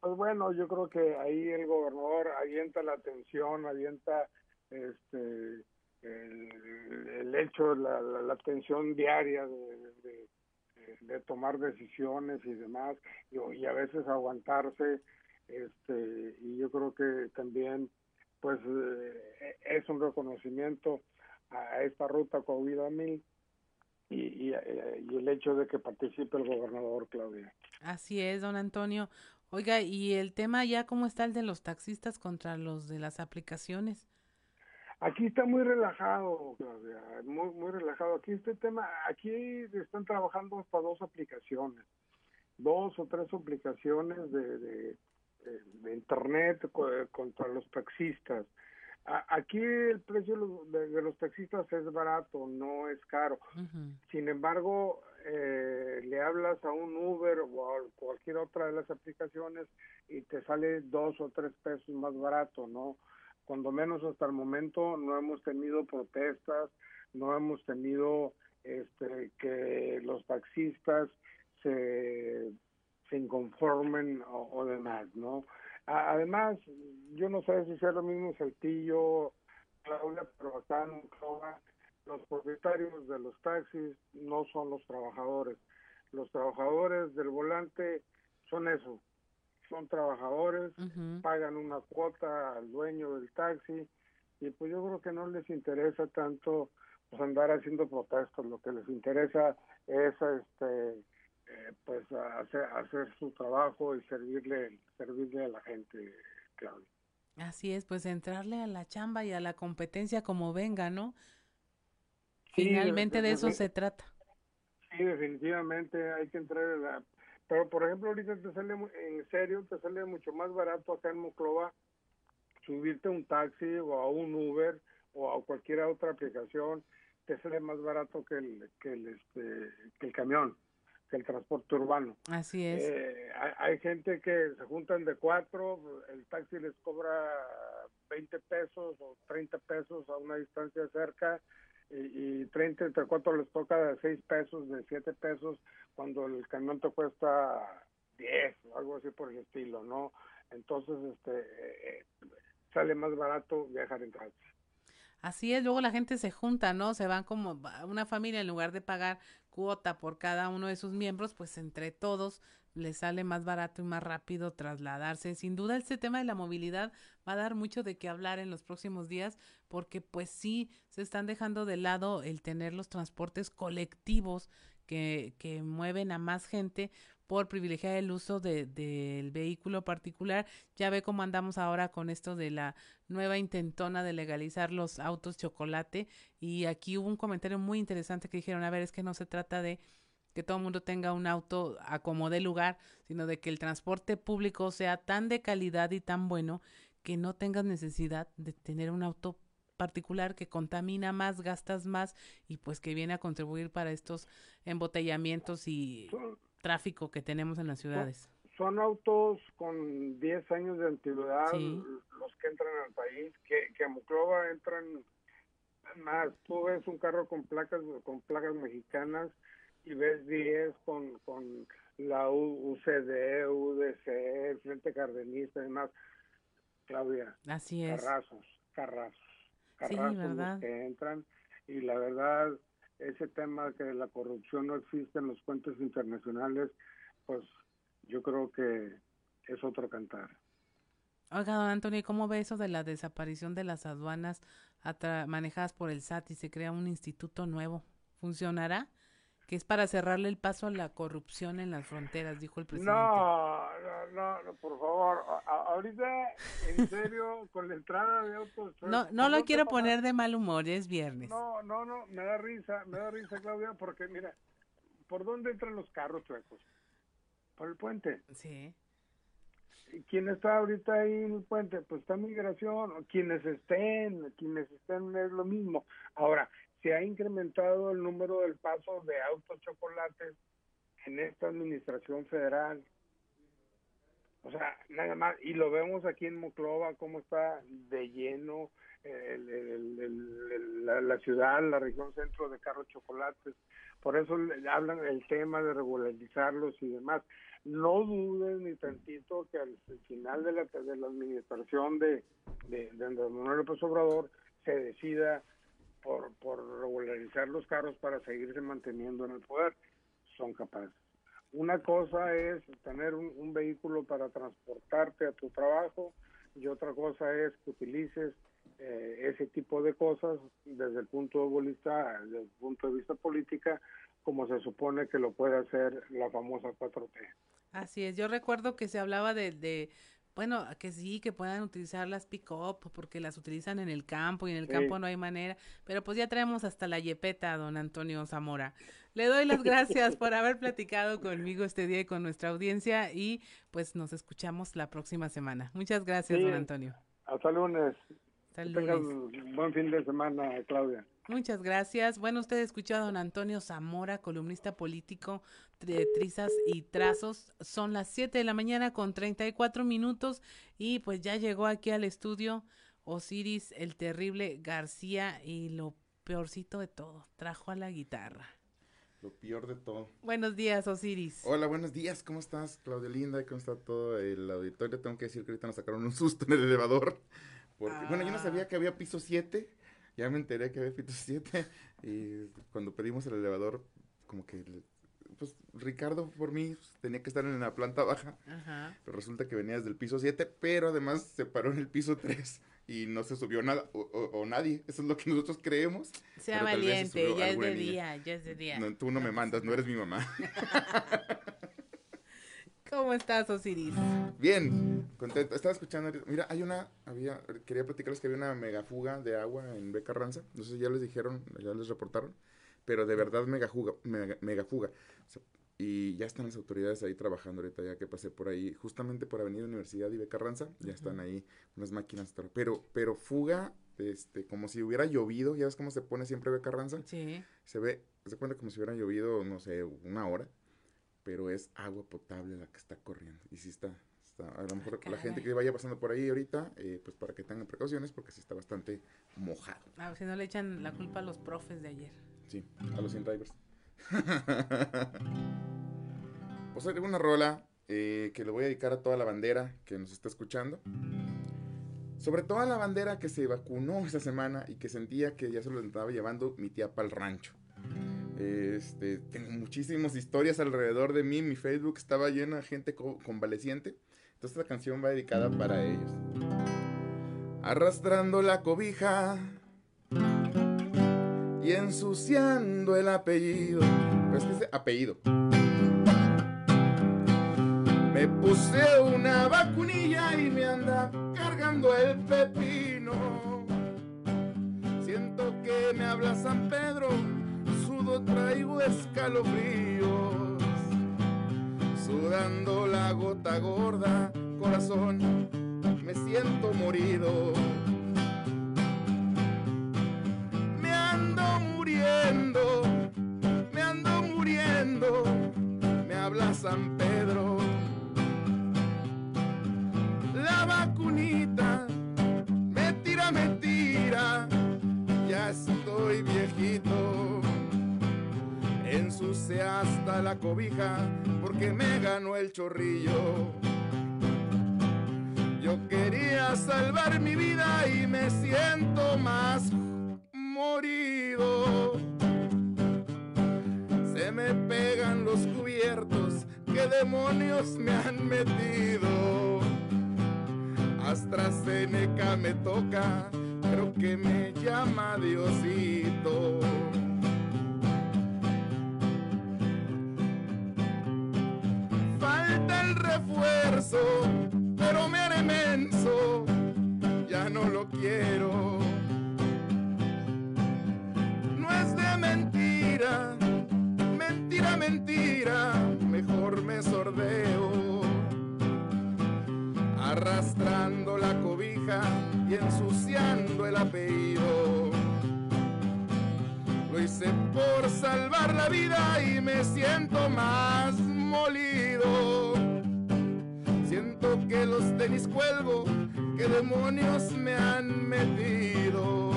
Pues bueno, yo creo que ahí el gobernador avienta la atención, avienta este el, hecho, la, la, atención diaria de, de, tomar decisiones y demás, y, y, a veces aguantarse, este y yo creo que también pues eh, es un reconocimiento a esta ruta COVID mil y, y, y, el hecho de que participe el gobernador Claudia. Así es, don Antonio. Oiga, ¿y el tema ya cómo está el de los taxistas contra los de las aplicaciones? Aquí está muy relajado, Claudia, muy, muy relajado. Aquí este tema, aquí están trabajando hasta dos aplicaciones. dos o tres aplicaciones de, de, internet contra los taxistas. aquí el precio de, los taxistas es barato, no es caro. Sin embargo, eh, le hablas a un Uber o a cualquier otra de las aplicaciones y te sale dos o tres pesos más barato, ¿no? Cuando menos hasta el momento no hemos tenido protestas, no hemos tenido este, que los taxistas se, se inconformen o, demás, ¿no? además, yo no sé si sea lo mismo Saltillo, Claudia, pero acá en los propietarios de los taxis no son los trabajadores. Los trabajadores del volante son eso, son trabajadores, pagan una cuota al dueño del taxi y pues yo creo que no les interesa tanto pues andar haciendo protestas, lo que les interesa es este eh, pues hacer, hacer su trabajo y servirle servirle a la gente, Claudia. Así es, pues entrarle a la chamba y a la competencia como venga, ¿no? Finalmente de, eso se trata. Sí, definitivamente hay que entrar en la... Pero, por ejemplo, ahorita te sale, en serio, te sale mucho más barato acá en Moclova subirte a un taxi o a un Uber o a cualquier otra aplicación, te sale más barato que el, que el, este, que el camión, que el transporte urbano. Así es. Eh, hay, hay, gente que se juntan de cuatro, el taxi les cobra 20 pesos o 30 pesos a una distancia cerca y, y 30 entre cuatro les toca de 6 pesos, de 7 pesos, cuando el camión te cuesta 10 o algo así por el estilo, ¿no? Entonces, este, eh, sale más barato viajar en taxi. Así es, luego la gente se junta, ¿no? Se van como una familia en lugar de pagar cuota por cada uno de sus miembros, pues entre todos les sale más barato y más rápido trasladarse. Sin duda este tema de la movilidad va a dar mucho de qué hablar en los próximos días porque pues sí se están dejando de lado el tener los transportes colectivos que, que mueven a más gente por privilegiar el uso del de, vehículo particular. Ya ve cómo andamos ahora con esto de la nueva intentona de legalizar los autos chocolate. Y aquí hubo un comentario muy interesante que dijeron, a ver, es que no se trata de que todo el mundo tenga un auto a como de lugar, sino de que el transporte público sea tan de calidad y tan bueno que no tengas necesidad de tener un auto particular que contamina más, gastas más y pues que viene a contribuir para estos embotellamientos y tráfico que tenemos en las ciudades. Son, autos con 10 años de antigüedad los que entran al país, que, que a Muclova entran más. Tú ves un carro con placas con placas mexicanas y ves 10 con, con la UCD, UDC, Frente Cardenista y demás. Claudia. Así es. Carrazos, carrazos. Carrazos que entran. Y la verdad, ese tema que la corrupción no existe en los puentes internacionales, pues yo creo que es otro cantar. Oiga, don Antonio, ¿cómo ve eso de la desaparición de las aduanas manejadas por el SAT y se crea un instituto nuevo? ¿Funcionará? Que es para cerrarle el paso a la corrupción en las fronteras, dijo el presidente. No, no, no, por favor. ahorita, en [laughs] serio, con la entrada de autos. No, no lo quiero poner de mal humor, es viernes. No, no, no, me da risa, me da risa, Claudia, porque mira, ¿por dónde entran los carros chuecos? Por el puente. Sí. ¿Quién está ahorita ahí en el puente? Pues está migración, quienes estén, quienes estén es lo mismo. Ahora, se ha incrementado el número del paso de autos chocolates en esta administración federal. O sea, nada más, y lo vemos aquí en Moclova, cómo está de lleno la, ciudad, la región centro de carros chocolates. Por eso hablan el tema de regularizarlos y demás. No duden ni tantito que al final de la, de la administración de, de, de Andrés Manuel López Obrador se decida por, por regularizar los carros para seguirse manteniendo en el poder, son capaces. Una cosa es tener un, vehículo para transportarte a tu trabajo y otra cosa es que utilices eh, ese tipo de cosas desde el punto de vista desde el punto de vista política como se supone que lo puede hacer la famosa 4T. Así es, yo recuerdo que se hablaba de, de bueno, que sí, que puedan utilizar las pick-up, porque las utilizan en el campo y en el campo no hay manera. Pero pues ya traemos hasta la yepeta, don Antonio Zamora. Le doy las gracias [laughs] por haber platicado conmigo este día y con nuestra audiencia y pues nos escuchamos la próxima semana. Muchas gracias, don Antonio. Hasta lunes. Hasta lunes. buen fin de semana, Claudia. Muchas gracias. Bueno, usted escuchó a don Antonio Zamora, columnista político de Trizas y Trazos. Son las 7 de la mañana con 34 minutos y pues ya llegó aquí al estudio Osiris, el terrible García y lo peorcito de todo, trajo a la guitarra. Lo peor de todo. Buenos días, Osiris. Hola, buenos días. ¿Cómo estás, Claudia Linda? ¿Cómo está todo el auditorio? Tengo que decir que ahorita nos sacaron un susto en el elevador. Porque, bueno, yo no sabía que había piso 7 ya me enteré que había piso 7 y cuando pedimos el elevador, como que, pues Ricardo por mí pues, tenía que estar en la planta baja, pero resulta que venía desde el piso 7, pero además se paró en el piso 3 y no se subió nada o, nadie, eso es lo que nosotros creemos. Sea valiente, ya es de día, ya es de día. No, tú no me mandas, no eres mi mamá. [laughs] ¿Cómo estás, Osiris? Bien, contento. Estaba escuchando, mira, hay una, había, quería platicarles que había una megafuga de agua en Beca Ranza. No sé si ya les dijeron, ya les reportaron, pero de verdad megafuga, megafuga. y ya están las autoridades ahí trabajando ahorita, ya que pasé por ahí, justamente por Avenida Universidad y Beca Ranza, ya están ahí unas máquinas, pero, pero fuga, este, como si hubiera llovido, ya ves cómo se pone siempre Beca Ranza. Sí. Se ve, se cuenta como si hubiera llovido, no sé, una hora pero es agua potable la que está corriendo. Y si está, a lo mejor la gente que vaya pasando por ahí ahorita, eh, pues para que tengan precauciones, porque sí está bastante mojado. A ver si no le echan la culpa a los profes de ayer. Sí, a los drivers. [laughs] pues hay una rola eh, que le voy a dedicar a toda la bandera que nos está escuchando. Sobre todo a la bandera que se vacunó esa semana y que sentía que ya se lo estaba llevando mi tía para el rancho. Este, tengo muchísimas historias alrededor de mí. Mi Facebook estaba lleno de gente convaleciente. Entonces esta canción va dedicada para ellos. Arrastrando la cobija y ensuciando el apellido. Pero es que es apellido. Me puse una vacunilla y me anda cargando el pepino. Siento que me habla San Pedro traigo escalofríos, sudando la gota gorda, corazón, me siento morido. Me ando muriendo, me ando muriendo, me habla San Pedro. La vacunita ensuce hasta la cobija porque me ganó el chorrillo. Yo quería salvar mi vida y me siento más morido. Se me pegan los cubiertos, qué demonios me han metido. AstraZeneca me toca, pero que me llama Diosito. Refuerzo, pero me haré menso, ya no lo quiero. No es de mentira, mentira, mentira, mejor me sordeo. Arrastrando la cobija y ensuciando el apellido. Lo hice por salvar la vida y me siento más molido que los tenis cuelgo, que demonios me han metido.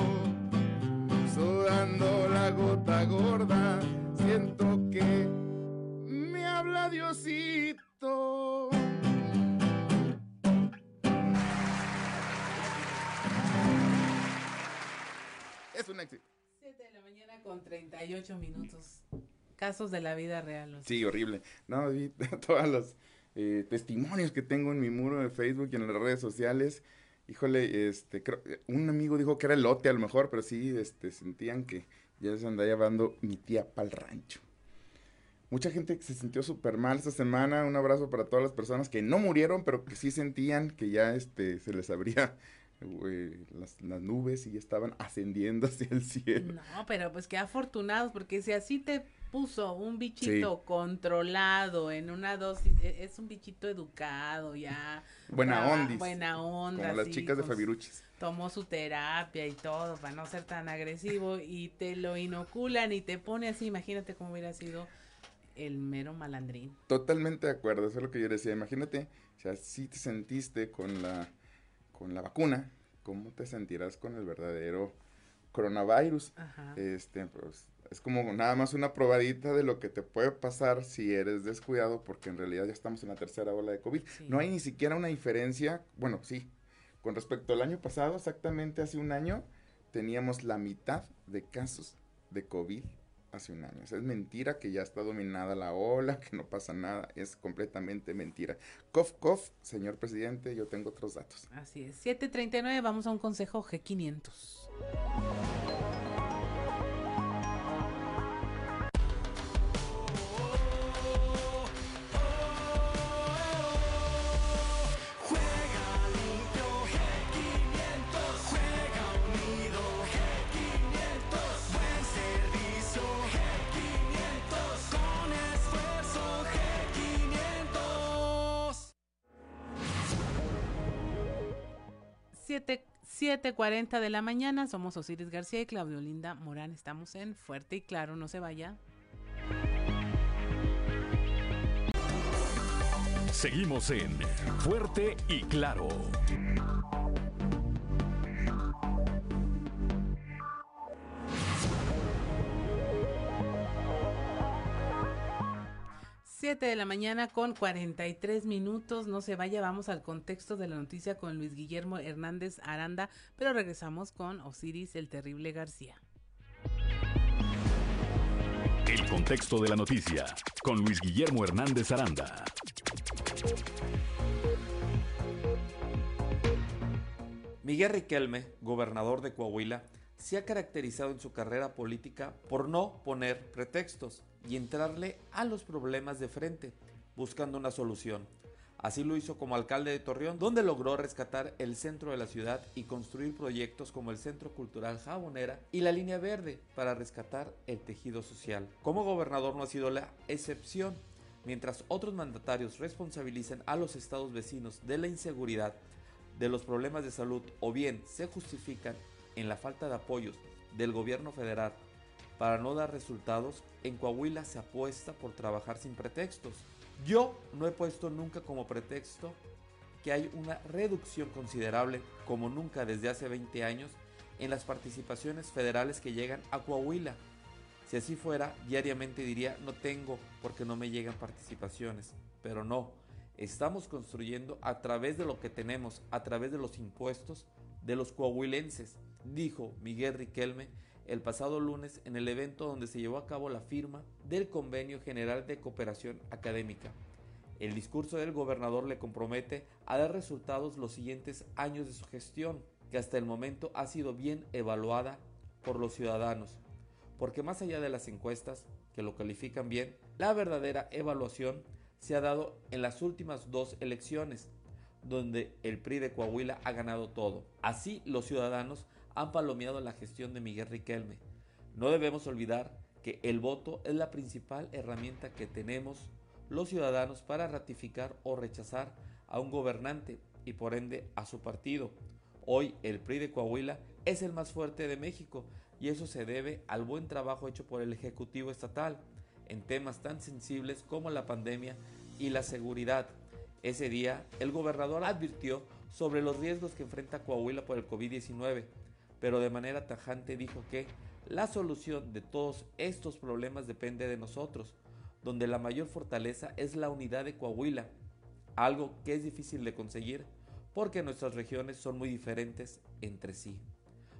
Sudando la gota gorda, siento que me habla Diosito. Es un éxito. 7 de la mañana con 38 minutos. Casos de la vida real. Sí, horrible. No, vi [laughs] todas las eh, testimonios que tengo en mi muro de Facebook y en las redes sociales. Híjole, este, un amigo dijo que era el lote a lo mejor, pero sí, este, sentían que ya se andaba llevando mi tía pa'l rancho. mucha gente se sintió súper mal esta semana. Un abrazo para todas las personas que no murieron, pero que sí sentían que ya este, se les abría las, las, nubes y estaban ascendiendo [laughs] hacia el cielo. No, pero pues qué afortunados, porque si así te puso un bichito controlado en una dosis, e, es un bichito educado ya. Buena onda. Buena onda. Como las chicas de Fabiruchis. Tomó su terapia y todo para no ser tan agresivo y te lo inoculan y te pone así, imagínate cómo hubiera sido el mero malandrín. Totalmente de acuerdo, eso es lo que yo decía, imagínate, o sea, si te sentiste con la con la vacuna, ¿cómo te sentirás con el verdadero coronavirus? Este, pues, es como nada más una probadita de lo que te puede pasar si eres descuidado, porque en realidad ya estamos en la tercera ola de COVID. No hay ni siquiera una diferencia, bueno, sí, con respecto al año pasado, exactamente hace un año, teníamos la mitad de casos de COVID hace un año. es mentira que ya está dominada la ola, que no pasa nada. Es completamente mentira. Cof, cof, señor presidente, yo tengo otros datos. Así es. 739, vamos a un consejo G500. 7.40 de la mañana. Somos Osiris García y Claudio Linda Morán. Estamos en Fuerte y Claro. No se vaya. Seguimos en Fuerte y Claro. 7 de la mañana con 43 minutos. No se vaya, vamos al contexto de la noticia con Luis Guillermo Hernández Aranda, pero regresamos con Osiris el Terrible García. El contexto de la noticia con Luis Guillermo Hernández Aranda. Miguel Riquelme, gobernador de Coahuila, se ha caracterizado en su carrera política por no poner pretextos y entrarle a los problemas de frente, buscando una solución. Así lo hizo como alcalde de Torreón, donde logró rescatar el centro de la ciudad y construir proyectos como el Centro Cultural Jabonera y la Línea Verde para rescatar el tejido social. Como gobernador no ha sido la excepción. Mientras otros mandatarios responsabilizan a los estados vecinos de la inseguridad, de los problemas de salud o bien se justifican en la falta de apoyos del gobierno federal para no dar resultados, en Coahuila se apuesta por trabajar sin pretextos. Yo no he puesto nunca como pretexto que hay una reducción considerable, como nunca desde hace 20 años, en las participaciones federales que llegan a Coahuila. Si así fuera, diariamente diría no tengo porque no me llegan participaciones, pero no, estamos construyendo a través de lo que tenemos, a través de los impuestos de los coahuilenses, dijo Miguel Riquelme el pasado lunes en el evento donde se llevó a cabo la firma del Convenio General de Cooperación Académica. El discurso del gobernador le compromete a dar resultados los siguientes años de su gestión, que hasta el momento ha sido bien evaluada por los ciudadanos, porque más allá de las encuestas, que lo califican bien, la verdadera evaluación se ha dado en las últimas dos elecciones, donde el PRI de Coahuila ha ganado todo. Así los ciudadanos han palomeado la gestión de Miguel Riquelme. No debemos olvidar que el voto es la principal herramienta que tenemos los ciudadanos para ratificar o rechazar a un gobernante y por ende a su partido. Hoy el PRI de Coahuila es el más fuerte de México y eso se debe al buen trabajo hecho por el Ejecutivo Estatal en temas tan sensibles como la pandemia y la seguridad. Ese día el gobernador advirtió sobre los riesgos que enfrenta Coahuila por el COVID-19 pero de manera tajante dijo que la solución de todos estos problemas depende de nosotros, donde la mayor fortaleza es la unidad de Coahuila, algo que es difícil de conseguir porque nuestras regiones son muy diferentes entre sí.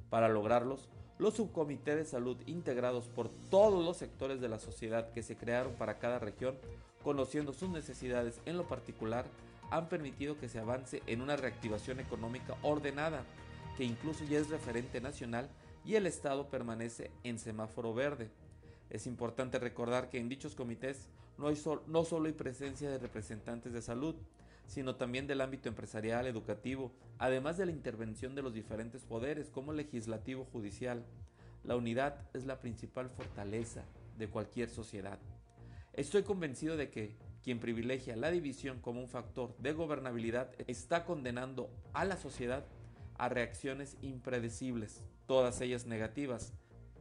Para lograrlos, los subcomités de salud integrados por todos los sectores de la sociedad que se crearon para cada región, conociendo sus necesidades en lo particular, han permitido que se avance en una reactivación económica ordenada incluso ya es referente nacional y el estado permanece en semáforo verde. Es importante recordar que en dichos comités no, no solo hay presencia de representantes de salud, sino también del ámbito empresarial, educativo, además de la intervención de los diferentes poderes como legislativo, judicial. La unidad es la principal fortaleza de cualquier sociedad. Estoy convencido de que quien privilegia la división como un factor de gobernabilidad está condenando a la sociedad a reacciones impredecibles, todas ellas negativas.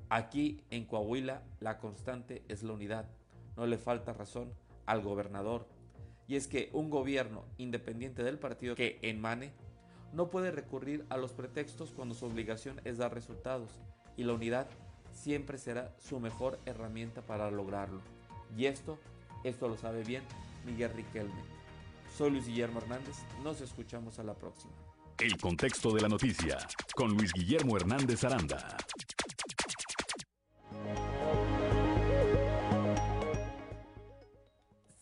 Aquí en Coahuila la constante es la unidad. No le falta razón al gobernador. Y es que un gobierno independiente del partido que emane no puede recurrir a los pretextos cuando su obligación es dar resultados. Y la unidad siempre será su mejor herramienta para lograrlo. Y esto, esto lo sabe bien Miguel Riquelme. Soy Luis Guillermo Hernández, nos escuchamos a la próxima. El contexto de la noticia con Luis Guillermo Hernández Aranda.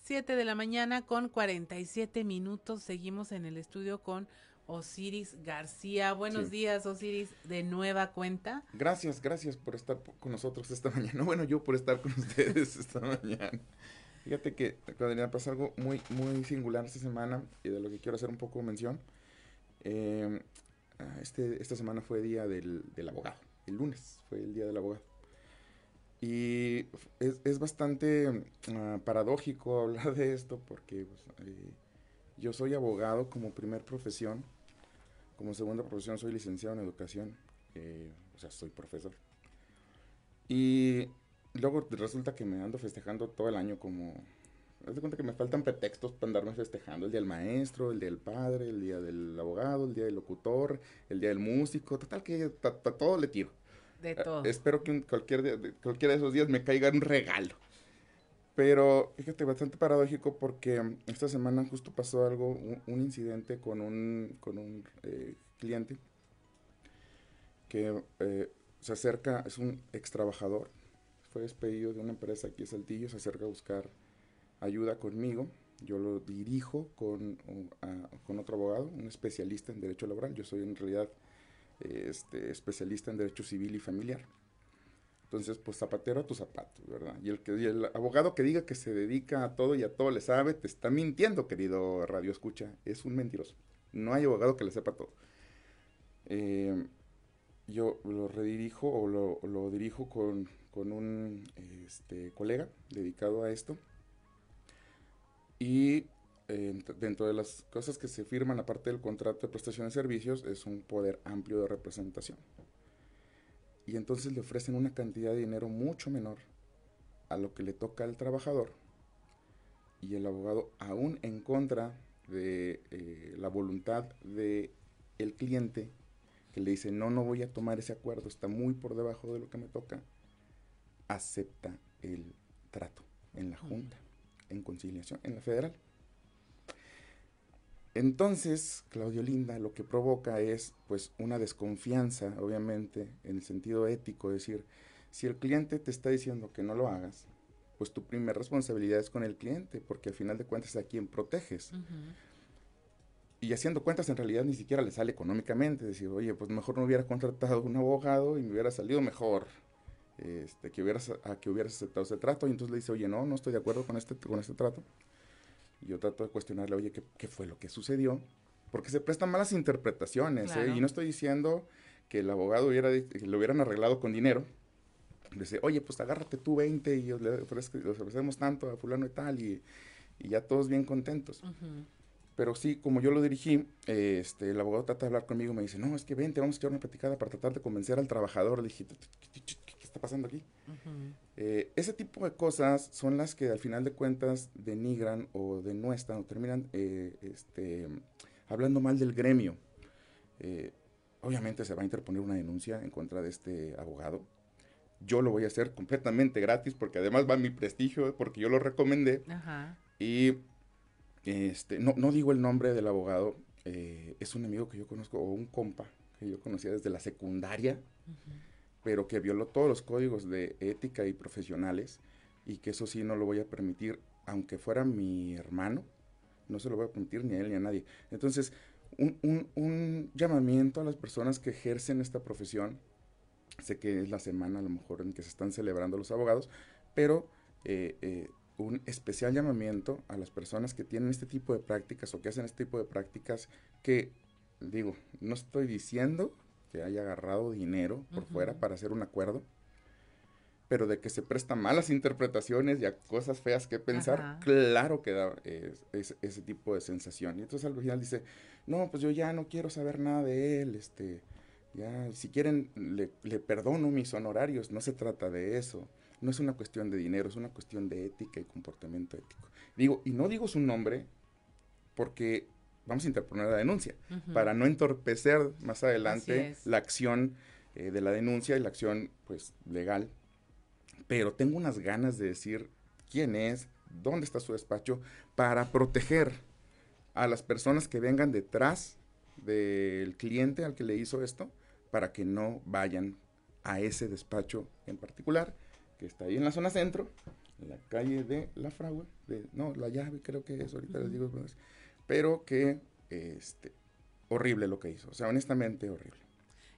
Siete de la mañana con 47 minutos. Seguimos en el estudio con Osiris García. Buenos días, Osiris, de nueva cuenta. Gracias, gracias por estar con nosotros esta mañana. [laughs] Bueno, yo por estar con ustedes esta mañana. Fíjate que, Claudia, pasa algo muy, muy singular esta semana y de lo que quiero hacer un poco mención. Em, ah, este, esta semana fue día del, del, abogado. El lunes fue el día del abogado. Y es, es bastante uh, paradójico [laughs] hablar de esto porque pues, eh, yo soy abogado como primer profesión como segunda profesión soy licenciado en educación, eh, o sea, soy profesor. Y luego resulta que me ando festejando todo el año como... Haz de cuenta que me faltan pretextos para andarme festejando. El día del maestro, el día del padre, el día del abogado, el día del locutor, el día del músico. Total que a, todo le tiro. De eh, todo. espero que cualquier cualquiera de esos días me caiga un regalo. Pero fíjate, bastante paradójico porque esta semana justo pasó algo, un, incidente con un, con un eh, cliente que eh, se acerca, es un ex trabajador, fue despedido de una empresa aquí en Saltillo, se acerca a buscar ayuda conmigo. Yo lo dirijo con, con otro abogado, un especialista en derecho laboral. Yo soy en realidad este, especialista en derecho civil y familiar. Entonces, pues zapatero a tu zapato, ¿verdad? Y el, abogado que diga que se dedica a todo y a todo le sabe, te está mintiendo, querido Radio Escucha. Es un mentiroso. No hay abogado que le sepa todo. Eh, yo lo redirijo o lo, dirijo con, un este, colega dedicado a esto. Y eh, dentro de las cosas que se firman, aparte del contrato de prestación de servicios, es un poder amplio de representación. Y entonces le ofrecen una cantidad de dinero mucho menor a lo que le toca al trabajador y el abogado aún en contra de eh, la voluntad del el cliente que le dice no no voy a tomar ese acuerdo está muy por debajo de lo que me toca acepta el trato en la junta en conciliación en la federal. Entonces, Claudio Linda lo que provoca es pues una desconfianza, obviamente, en el sentido ético, es decir, si el cliente te está diciendo que no lo hagas, pues tu primera responsabilidad es con el cliente, porque al final de cuentas es a quien proteges. Y haciendo cuentas, en realidad ni siquiera le sale económicamente, decir, oye, pues mejor no hubiera contratado un abogado y me hubiera salido mejor este, que hubieras, a que hubieras aceptado ese trato. Y entonces le dice, oye, no, no estoy de acuerdo con este, con este trato yo trato de cuestionarle, oye, ¿qué, fue lo que sucedió? Porque se prestan malas interpretaciones, ¿eh? Y no estoy diciendo que el abogado hubiera, lo hubieran arreglado con dinero. Dice, oye, pues agárrate tú 20 y le ofrecemos tanto a fulano y tal, y, ya todos bien contentos. Pero sí, como yo lo dirigí, este, el abogado trata de hablar conmigo y me dice, no, es que vente, vamos a echar una platicada para tratar de convencer al trabajador. Le dije, ¿qué, está pasando aquí? Eh, ese tipo de cosas son las que al final de cuentas denigran o denuestran o terminan eh, este, hablando mal del gremio. Eh, obviamente se va a interponer una denuncia en contra de este abogado. Yo lo voy a hacer completamente gratis porque además va mi prestigio, porque yo lo recomendé. Y este, no, no, digo el nombre del abogado, es un amigo que yo conozco o un compa que yo conocía desde la secundaria pero que violó todos los códigos de ética y profesionales y que eso sí no lo voy a permitir, aunque fuera mi hermano, no se lo voy a permitir ni a él ni a nadie. Entonces, un, llamamiento a las personas que ejercen esta profesión, sé que es la semana a lo mejor en que se están celebrando los abogados, pero eh, eh, un especial llamamiento a las personas que tienen este tipo de prácticas o que hacen este tipo de prácticas que, digo, no estoy diciendo que haya agarrado dinero por fuera para hacer un acuerdo, pero de que se presta malas interpretaciones y a cosas feas que pensar, claro que da ese tipo de sensación. Y entonces al final dice, no, pues yo ya no quiero saber nada de él, este, ya, si quieren, le, le perdono mis honorarios, no se trata de eso. No es una cuestión de dinero, es una cuestión de ética y comportamiento ético. Digo, y no digo su nombre porque vamos a interponer la denuncia, para no entorpecer más adelante la acción eh, de la denuncia y la acción pues legal. Pero tengo unas ganas de decir quién es, dónde está su despacho, para proteger a las personas que vengan detrás del cliente al que le hizo esto, para que no vayan a ese despacho en particular, que está ahí en la zona centro, en la calle de La Fragua, de, no, la llave creo que es, ahorita les digo, pero que, este, horrible lo que hizo, o sea, honestamente horrible.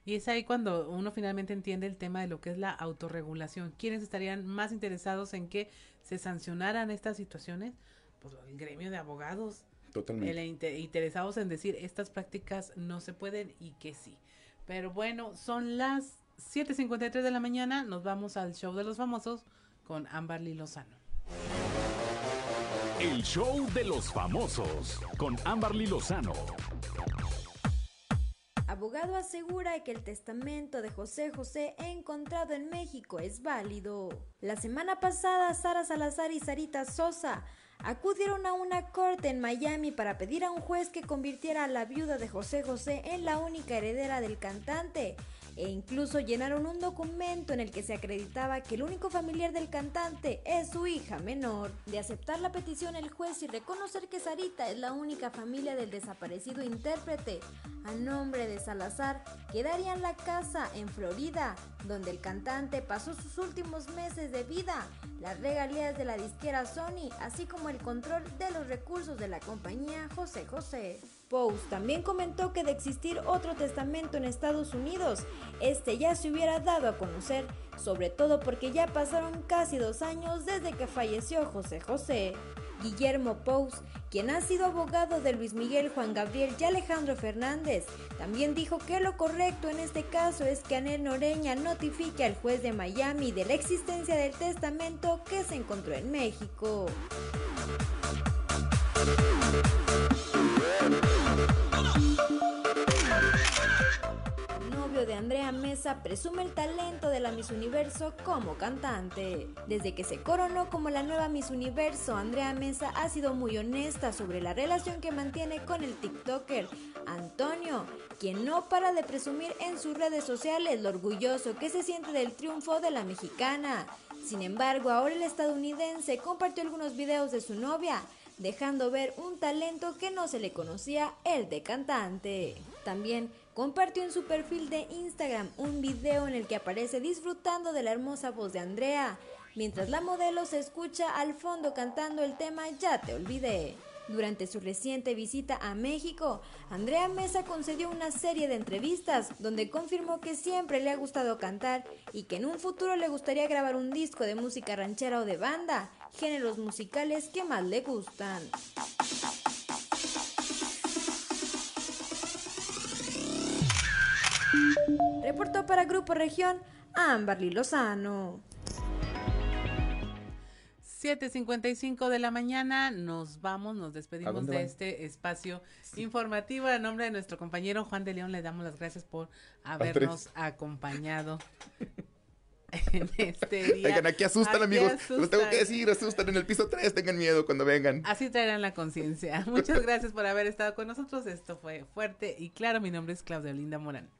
Y es ahí cuando uno finalmente entiende el tema de lo que es la autorregulación. ¿Quiénes estarían más interesados en que se sancionaran estas situaciones? Pues el gremio de abogados. Totalmente. interesados en decir estas prácticas no se pueden y que sí. Pero bueno, son las 7.53 de la mañana. Nos vamos al show de los famosos con Amberly Lozano. El show de los famosos con Amberly Lozano abogado asegura que el testamento de José José encontrado en México es válido. La semana pasada, Sara Salazar y Sarita Sosa acudieron a una corte en Miami para pedir a un juez que convirtiera a la viuda de José José en la única heredera del cantante e incluso llenaron un documento en el que se acreditaba que el único familiar del cantante es su hija menor. De aceptar la petición el juez y reconocer que Sarita es la única familia del desaparecido intérprete, a nombre de Salazar, quedaría en la casa en Florida, donde el cantante pasó sus últimos meses de vida, las regalías de la disquera Sony, así como el control de los recursos de la compañía José José. Post también comentó que de existir otro testamento en Estados Unidos, este ya se hubiera dado a conocer, sobre todo porque ya pasaron casi dos años desde que falleció José José. Guillermo Pous, quien ha sido abogado de Luis Miguel, Juan Gabriel y Alejandro Fernández, también dijo que lo correcto en este caso es que Anel Noreña notifique al juez de Miami de la existencia del testamento que se encontró en México de Andrea Mesa presume el talento de la Miss Universo como cantante. Desde que se coronó como la nueva Miss Universo, Andrea Mesa ha sido muy honesta sobre la relación que mantiene con el TikToker Antonio, quien no para de presumir en sus redes sociales lo orgulloso que se siente del triunfo de la mexicana. Sin embargo, ahora el estadounidense compartió algunos videos de su novia, dejando ver un talento que no se le conocía, el de cantante. También compartió en su perfil de Instagram un video en el que aparece disfrutando de la hermosa voz de Andrea, mientras la modelo se escucha al fondo cantando el tema Ya te olvidé. Durante su reciente visita a México, Andrea Mesa concedió una serie de entrevistas donde confirmó que siempre le ha gustado cantar y que en un futuro le gustaría grabar un disco de música ranchera o de banda, géneros musicales que más le gustan. Reportó para Grupo Región Amberly Lozano. 7.55 de la mañana, nos vamos, nos despedimos de este espacio informativo. A nombre de nuestro compañero Juan de León, le damos las gracias por habernos acompañado. [laughs] en este día. Vengan, aquí asustan, amigos. Los tengo que decir, asustan en el piso 3, tengan miedo cuando vengan. Así traerán la conciencia. [laughs] Muchas gracias por haber estado con nosotros. Esto fue fuerte y claro. Mi nombre es Claudia Linda Morán.